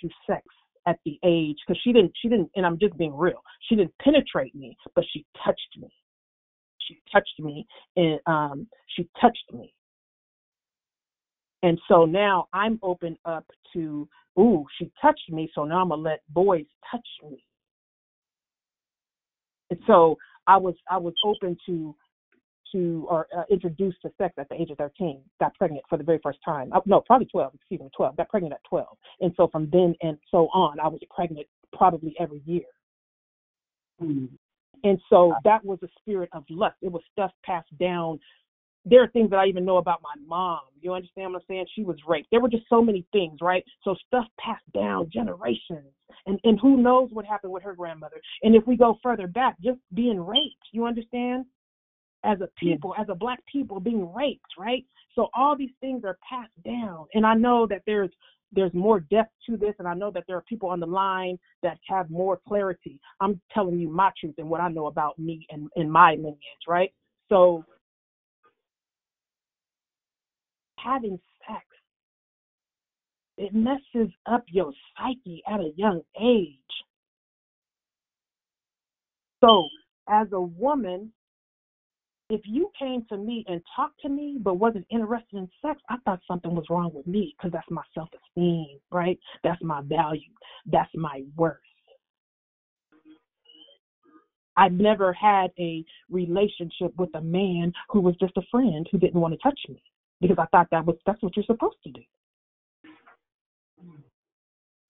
to sex at the age because she didn't she didn't and I'm just being real. She didn't penetrate me, but she touched me. She touched me and um she touched me. And so now I'm open up to ooh, she touched me, so now I'm gonna let boys touch me. And so I was I was open to to or uh, introduced to sex at the age of 13. Got pregnant for the very first time. Uh, no, probably 12. Excuse me, 12. Got pregnant at 12. And so from then and so on, I was pregnant probably every year. Mm. And so that was a spirit of lust. It was stuff passed down. There are things that I even know about my mom. You understand what I'm saying? She was raped. There were just so many things, right? So stuff passed down generations. And and who knows what happened with her grandmother. And if we go further back, just being raped, you understand? as a people, as a black people being raped, right? So all these things are passed down. And I know that there's there's more depth to this and I know that there are people on the line that have more clarity. I'm telling you my truth and what I know about me and, and my lineage, right? So having sex it messes up your psyche at a young age. So as a woman, if you came to me and talked to me but wasn't interested in sex, I thought something was wrong with me because that's my self esteem, right? That's my value. That's my worth. I've never had a relationship with a man who was just a friend who didn't want to touch me because I thought that was that's what you're supposed to do.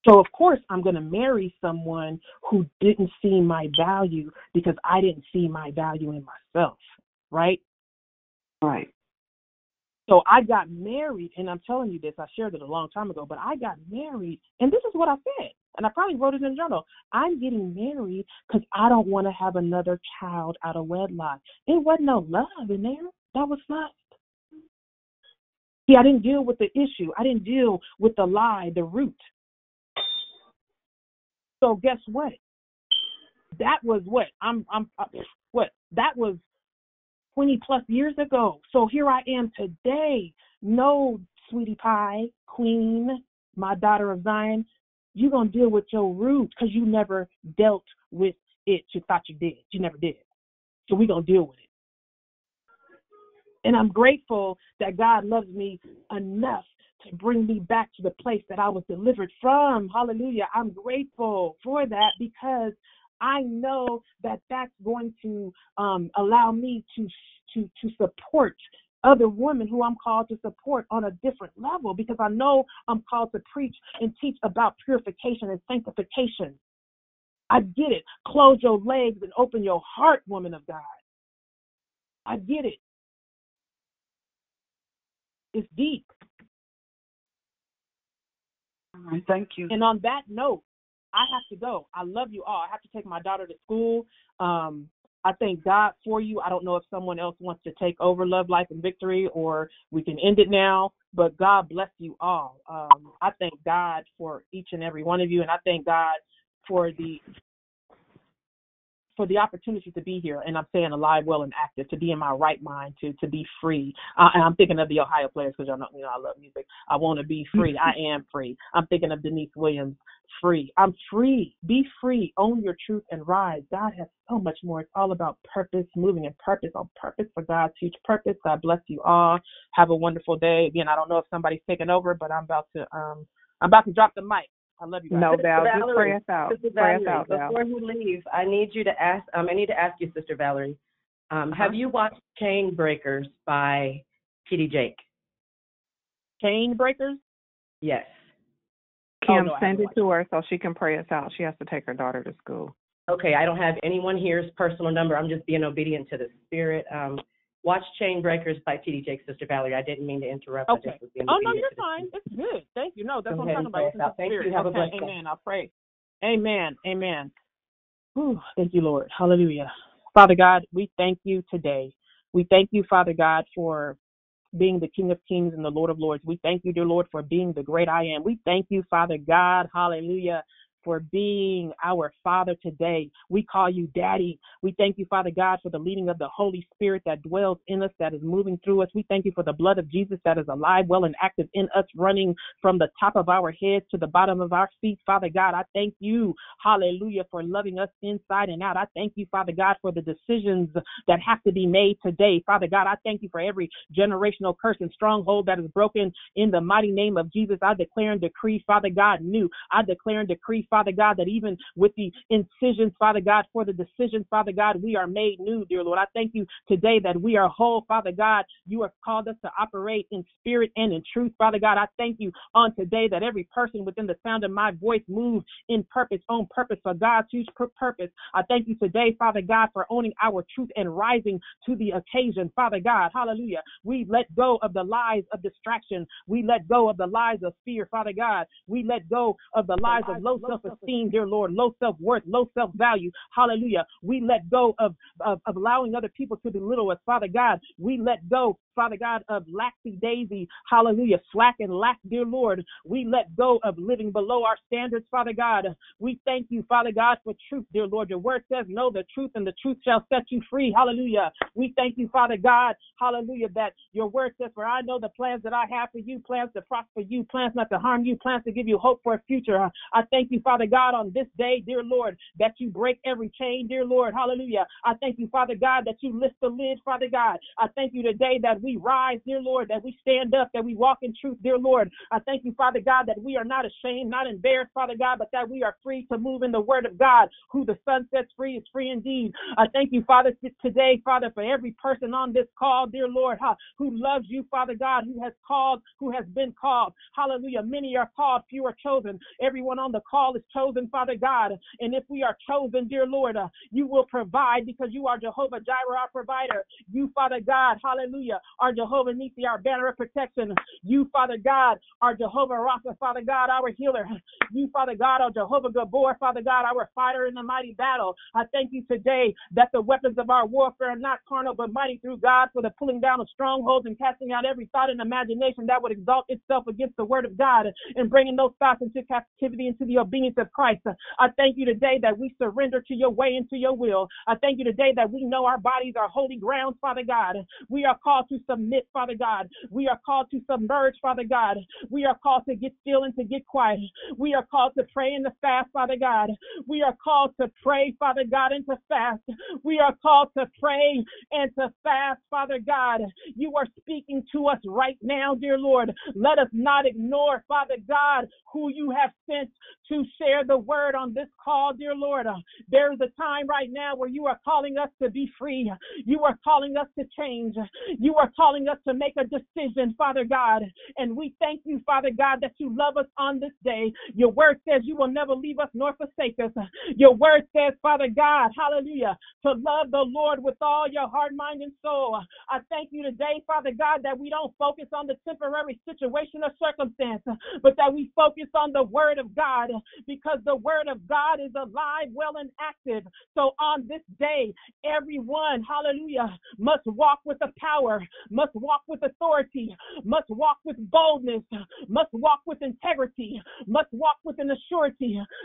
So of course I'm going to marry someone who didn't see my value because I didn't see my value in myself right? Right. So I got married, and I'm telling you this, I shared it a long time ago, but I got married, and this is what I said, and I probably wrote it in a journal. I'm getting married because I don't want to have another child out of wedlock. It wasn't no love in there. That was lust. See, I didn't deal with the issue. I didn't deal with the lie, the root. So guess what? That was what I'm. I'm. Uh, what that was 20 plus years ago. So here I am today. No, sweetie pie, queen, my daughter of Zion, you're going to deal with your root because you never dealt with it. You thought you did. You never did. So we're going to deal with it. And I'm grateful that God loves me enough to bring me back to the place that I was delivered from. Hallelujah. I'm grateful for that because I know that that's going to um, allow me to to to support other women who I'm called to support on a different level because I know I'm called to preach and teach about purification and sanctification. I get it. Close your legs and open your heart, woman of God. I get it. It's deep. All right, thank you. And on that note, I have to go. I love you all. I have to take my daughter to school. Um, I thank God for you. I don't know if someone else wants to take over Love, Life, and Victory or we can end it now, but God bless you all. Um, I thank God for each and every one of you, and I thank God for the for the opportunity to be here, and I'm saying alive, well, and active, to be in my right mind, to to be free. Uh, and I'm thinking of the Ohio players because y'all know, you know I love music. I want to be free. I am free. I'm thinking of Deniece Williams, free. I'm free. Be free. Own your truth and rise. God has so much more. It's all about purpose, moving in purpose, on purpose for God's huge purpose. God bless you all. Have a wonderful day. Again, I don't know if somebody's taking over, but I'm about to um I'm about to drop the mic. I love you guys. No, Val, Sister just pray us out. Sister Pray us Valerie, out, Val. before you leave, I need you to ask. Um, I need to ask you, Sister Valerie. Um, Uh-huh. have you watched Chain Breakers by T.D. Jake? Chain Breakers? Yes. Kim, Oh, no, send it to her so she can pray us out. She has to take her daughter to school. Okay, I don't have anyone here's personal number. I'm just being obedient to the Spirit. Um, watch Chain Breakers by T.D. Jake, Sister Valerie. I didn't mean to interrupt. I Okay. Oh no, you're fine. It's good. Thank you. No, that's Go what I'm talking about. us Listen to out. Thank you. spirit. Have a blessed day. amen. I'll pray. Amen. Amen. Whew, thank you, Lord. Hallelujah. Father God, we thank you today. We thank you, Father God, for being the King of Kings and the Lord of Lords. We thank you, dear Lord, for being the great I am. We thank you, Father God, hallelujah, for being our Father today. We call you Daddy. We thank you, Father God, for the leading of the Holy Spirit that dwells in us, that is moving through us. We thank you for the blood of Jesus that is alive, well, and active in us, running from the top of our heads to the bottom of our feet. Father God, I thank you, hallelujah, for loving us inside and out. I thank you, Father God, for the decisions that have to be made today. Father God, I thank you for every generational curse and stronghold that is broken in the mighty name of Jesus. I declare and decree, Father God, new. I declare and decree, Father God, that even with the incisions, Father God, for the decisions, Father God, we are made new, dear Lord. I thank you today that we are whole, Father God. You have called us to operate in spirit and in truth, Father God. I thank you on today that every person within the sound of my voice moves in purpose, on purpose for God's huge purpose. I thank you today, Father God, for owning our truth and rising to the occasion, Father God. Hallelujah. We let go of the lies of distraction. We let go of the lies of fear, Father God. We let go of the lies of low self esteem, dear Lord, low self worth, low self value. Hallelujah. We let go of, of, of allowing other people to belittle us, Father God. We let go, Father God, of laxy daisy. Hallelujah. Slack and lack, dear Lord. We let go of living below our standards, Father God. We thank you, Father God, for truth, dear Lord. Your word says, Know the truth, and the truth shall set you free. Hallelujah. We thank you, Father God. Hallelujah. That your word says, For I know the plans that I have for you, plans to prosper you, plans not to harm you, plans to give you hope for a future. I thank you, Father God, on this day, dear Lord, that you break every chain, dear Lord. Hallelujah. I thank you, Father God, that you lift the lid, Father God. I thank you today that we rise, dear Lord, that we stand up, that we walk in truth, dear Lord. I thank you, Father God, that we are not ashamed, not embarrassed, Father God, but that we are free to move in the word of God. Who the Son sets free is free indeed. I thank you, Father, today, Father, for every person on this call, dear Lord, who loves you, Father God, who has called, who has been called. Hallelujah. Many are called, few are chosen. Everyone on the call is chosen, Father God. And if we are chosen, dear Lord, uh, you will provide because you are Jehovah Jireh, our provider. You, Father God, hallelujah, are Jehovah Nisi, our banner of protection. You, Father God, are Jehovah Rapha, Father God, our healer. You, Father God, are Jehovah Gibbor, Father God, our fighter in the mighty battle. I thank you today that the weapons of our warfare are not carnal, but mighty through God for the pulling down of strongholds and casting out every thought and imagination that would exalt itself against the word of God and bringing those thoughts into captivity into the obedience of Christ. I thank you today that we surrender to your way and to your will. I thank you today that we know our bodies are holy grounds, Father God. We are called to submit, Father God. We are called to submerge, Father God. We are called to get still and to get quiet. We are called to pray and to fast, Father God. We are called to pray, Father God, and to fast. We are called to pray and to fast, Father God. You are speaking to us right now, dear Lord. Let us not ignore, Father God, who you have sent to share the word on this call, dear Lord. Uh, there is a time right now where you are calling us to be free. You are calling us to change. You are calling us to make a decision, Father God. And we thank you, Father God, that you love us on this day. Your word says you will never leave us nor forsake us. Your word says, Father God, hallelujah, to love the Lord with all your heart, mind, and soul. I thank you today, Father God, that we don't focus on the temporary situation or circumstance, but that we focus on the word of God because the word of God is alive, well, and active. So on this day, everyone, hallelujah, must walk with the power, must walk with authority, must walk with boldness, must walk with integrity, must walk with an assurance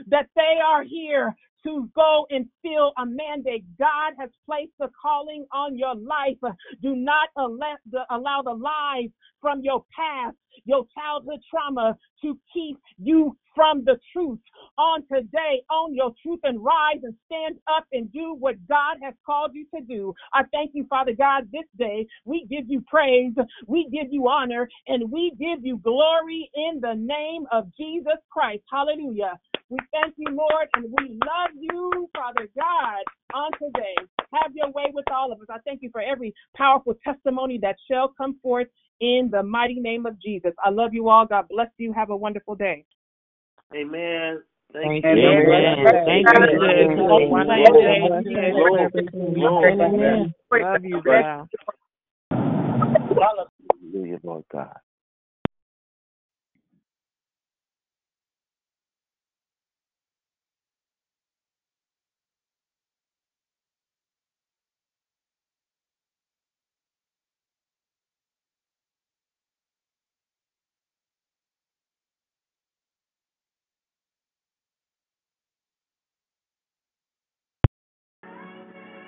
that they are here to go and fill a mandate. God has placed a calling on your life. Do not allow the, lies from your past, your childhood trauma to keep you from the truth. On today, own your truth and rise and stand up and do what God has called you to do. I thank you, Father God, this day. We give you praise, we give you honor, and we give you glory in the name of Jesus Christ. Hallelujah. We thank you, Lord, and we love you, Father God, on today. Have your way with all of us. I thank you for every powerful testimony that shall come forth in the mighty name of Jesus. I love you all. God bless you. Have a wonderful day. Amen. Thank Thank you. you. Amen. Thank you, sis. Have a wonderful day. Amen. Love you, Val. Hallelujah, Lord God.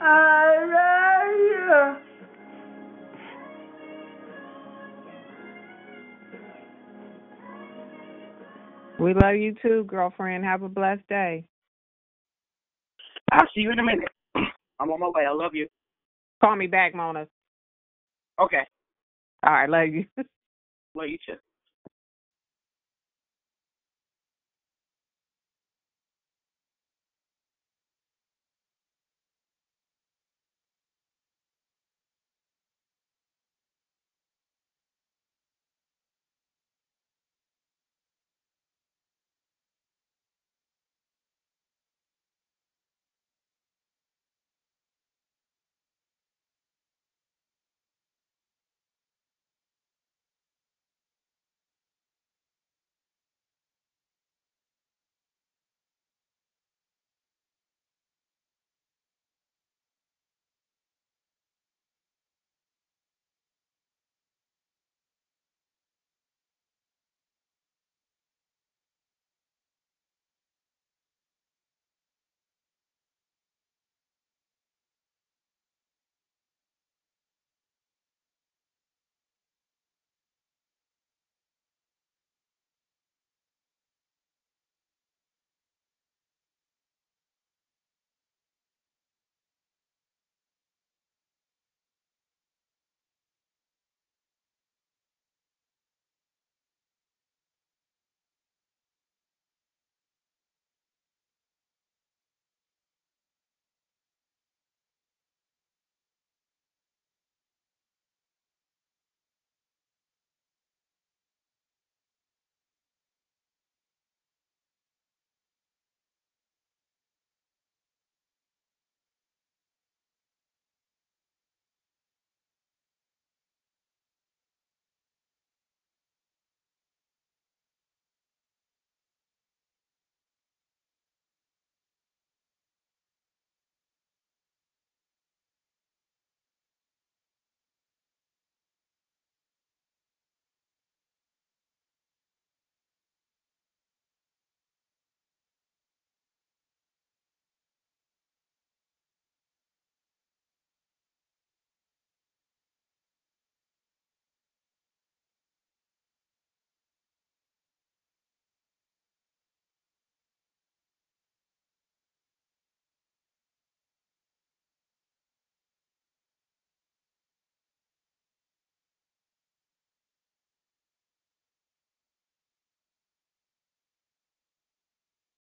I love you. We love you too, girlfriend. Have a blessed day. I'll see you in a minute. I'm on my way. I love you. Call me back, Mona. Okay. All right, love you. Love you too.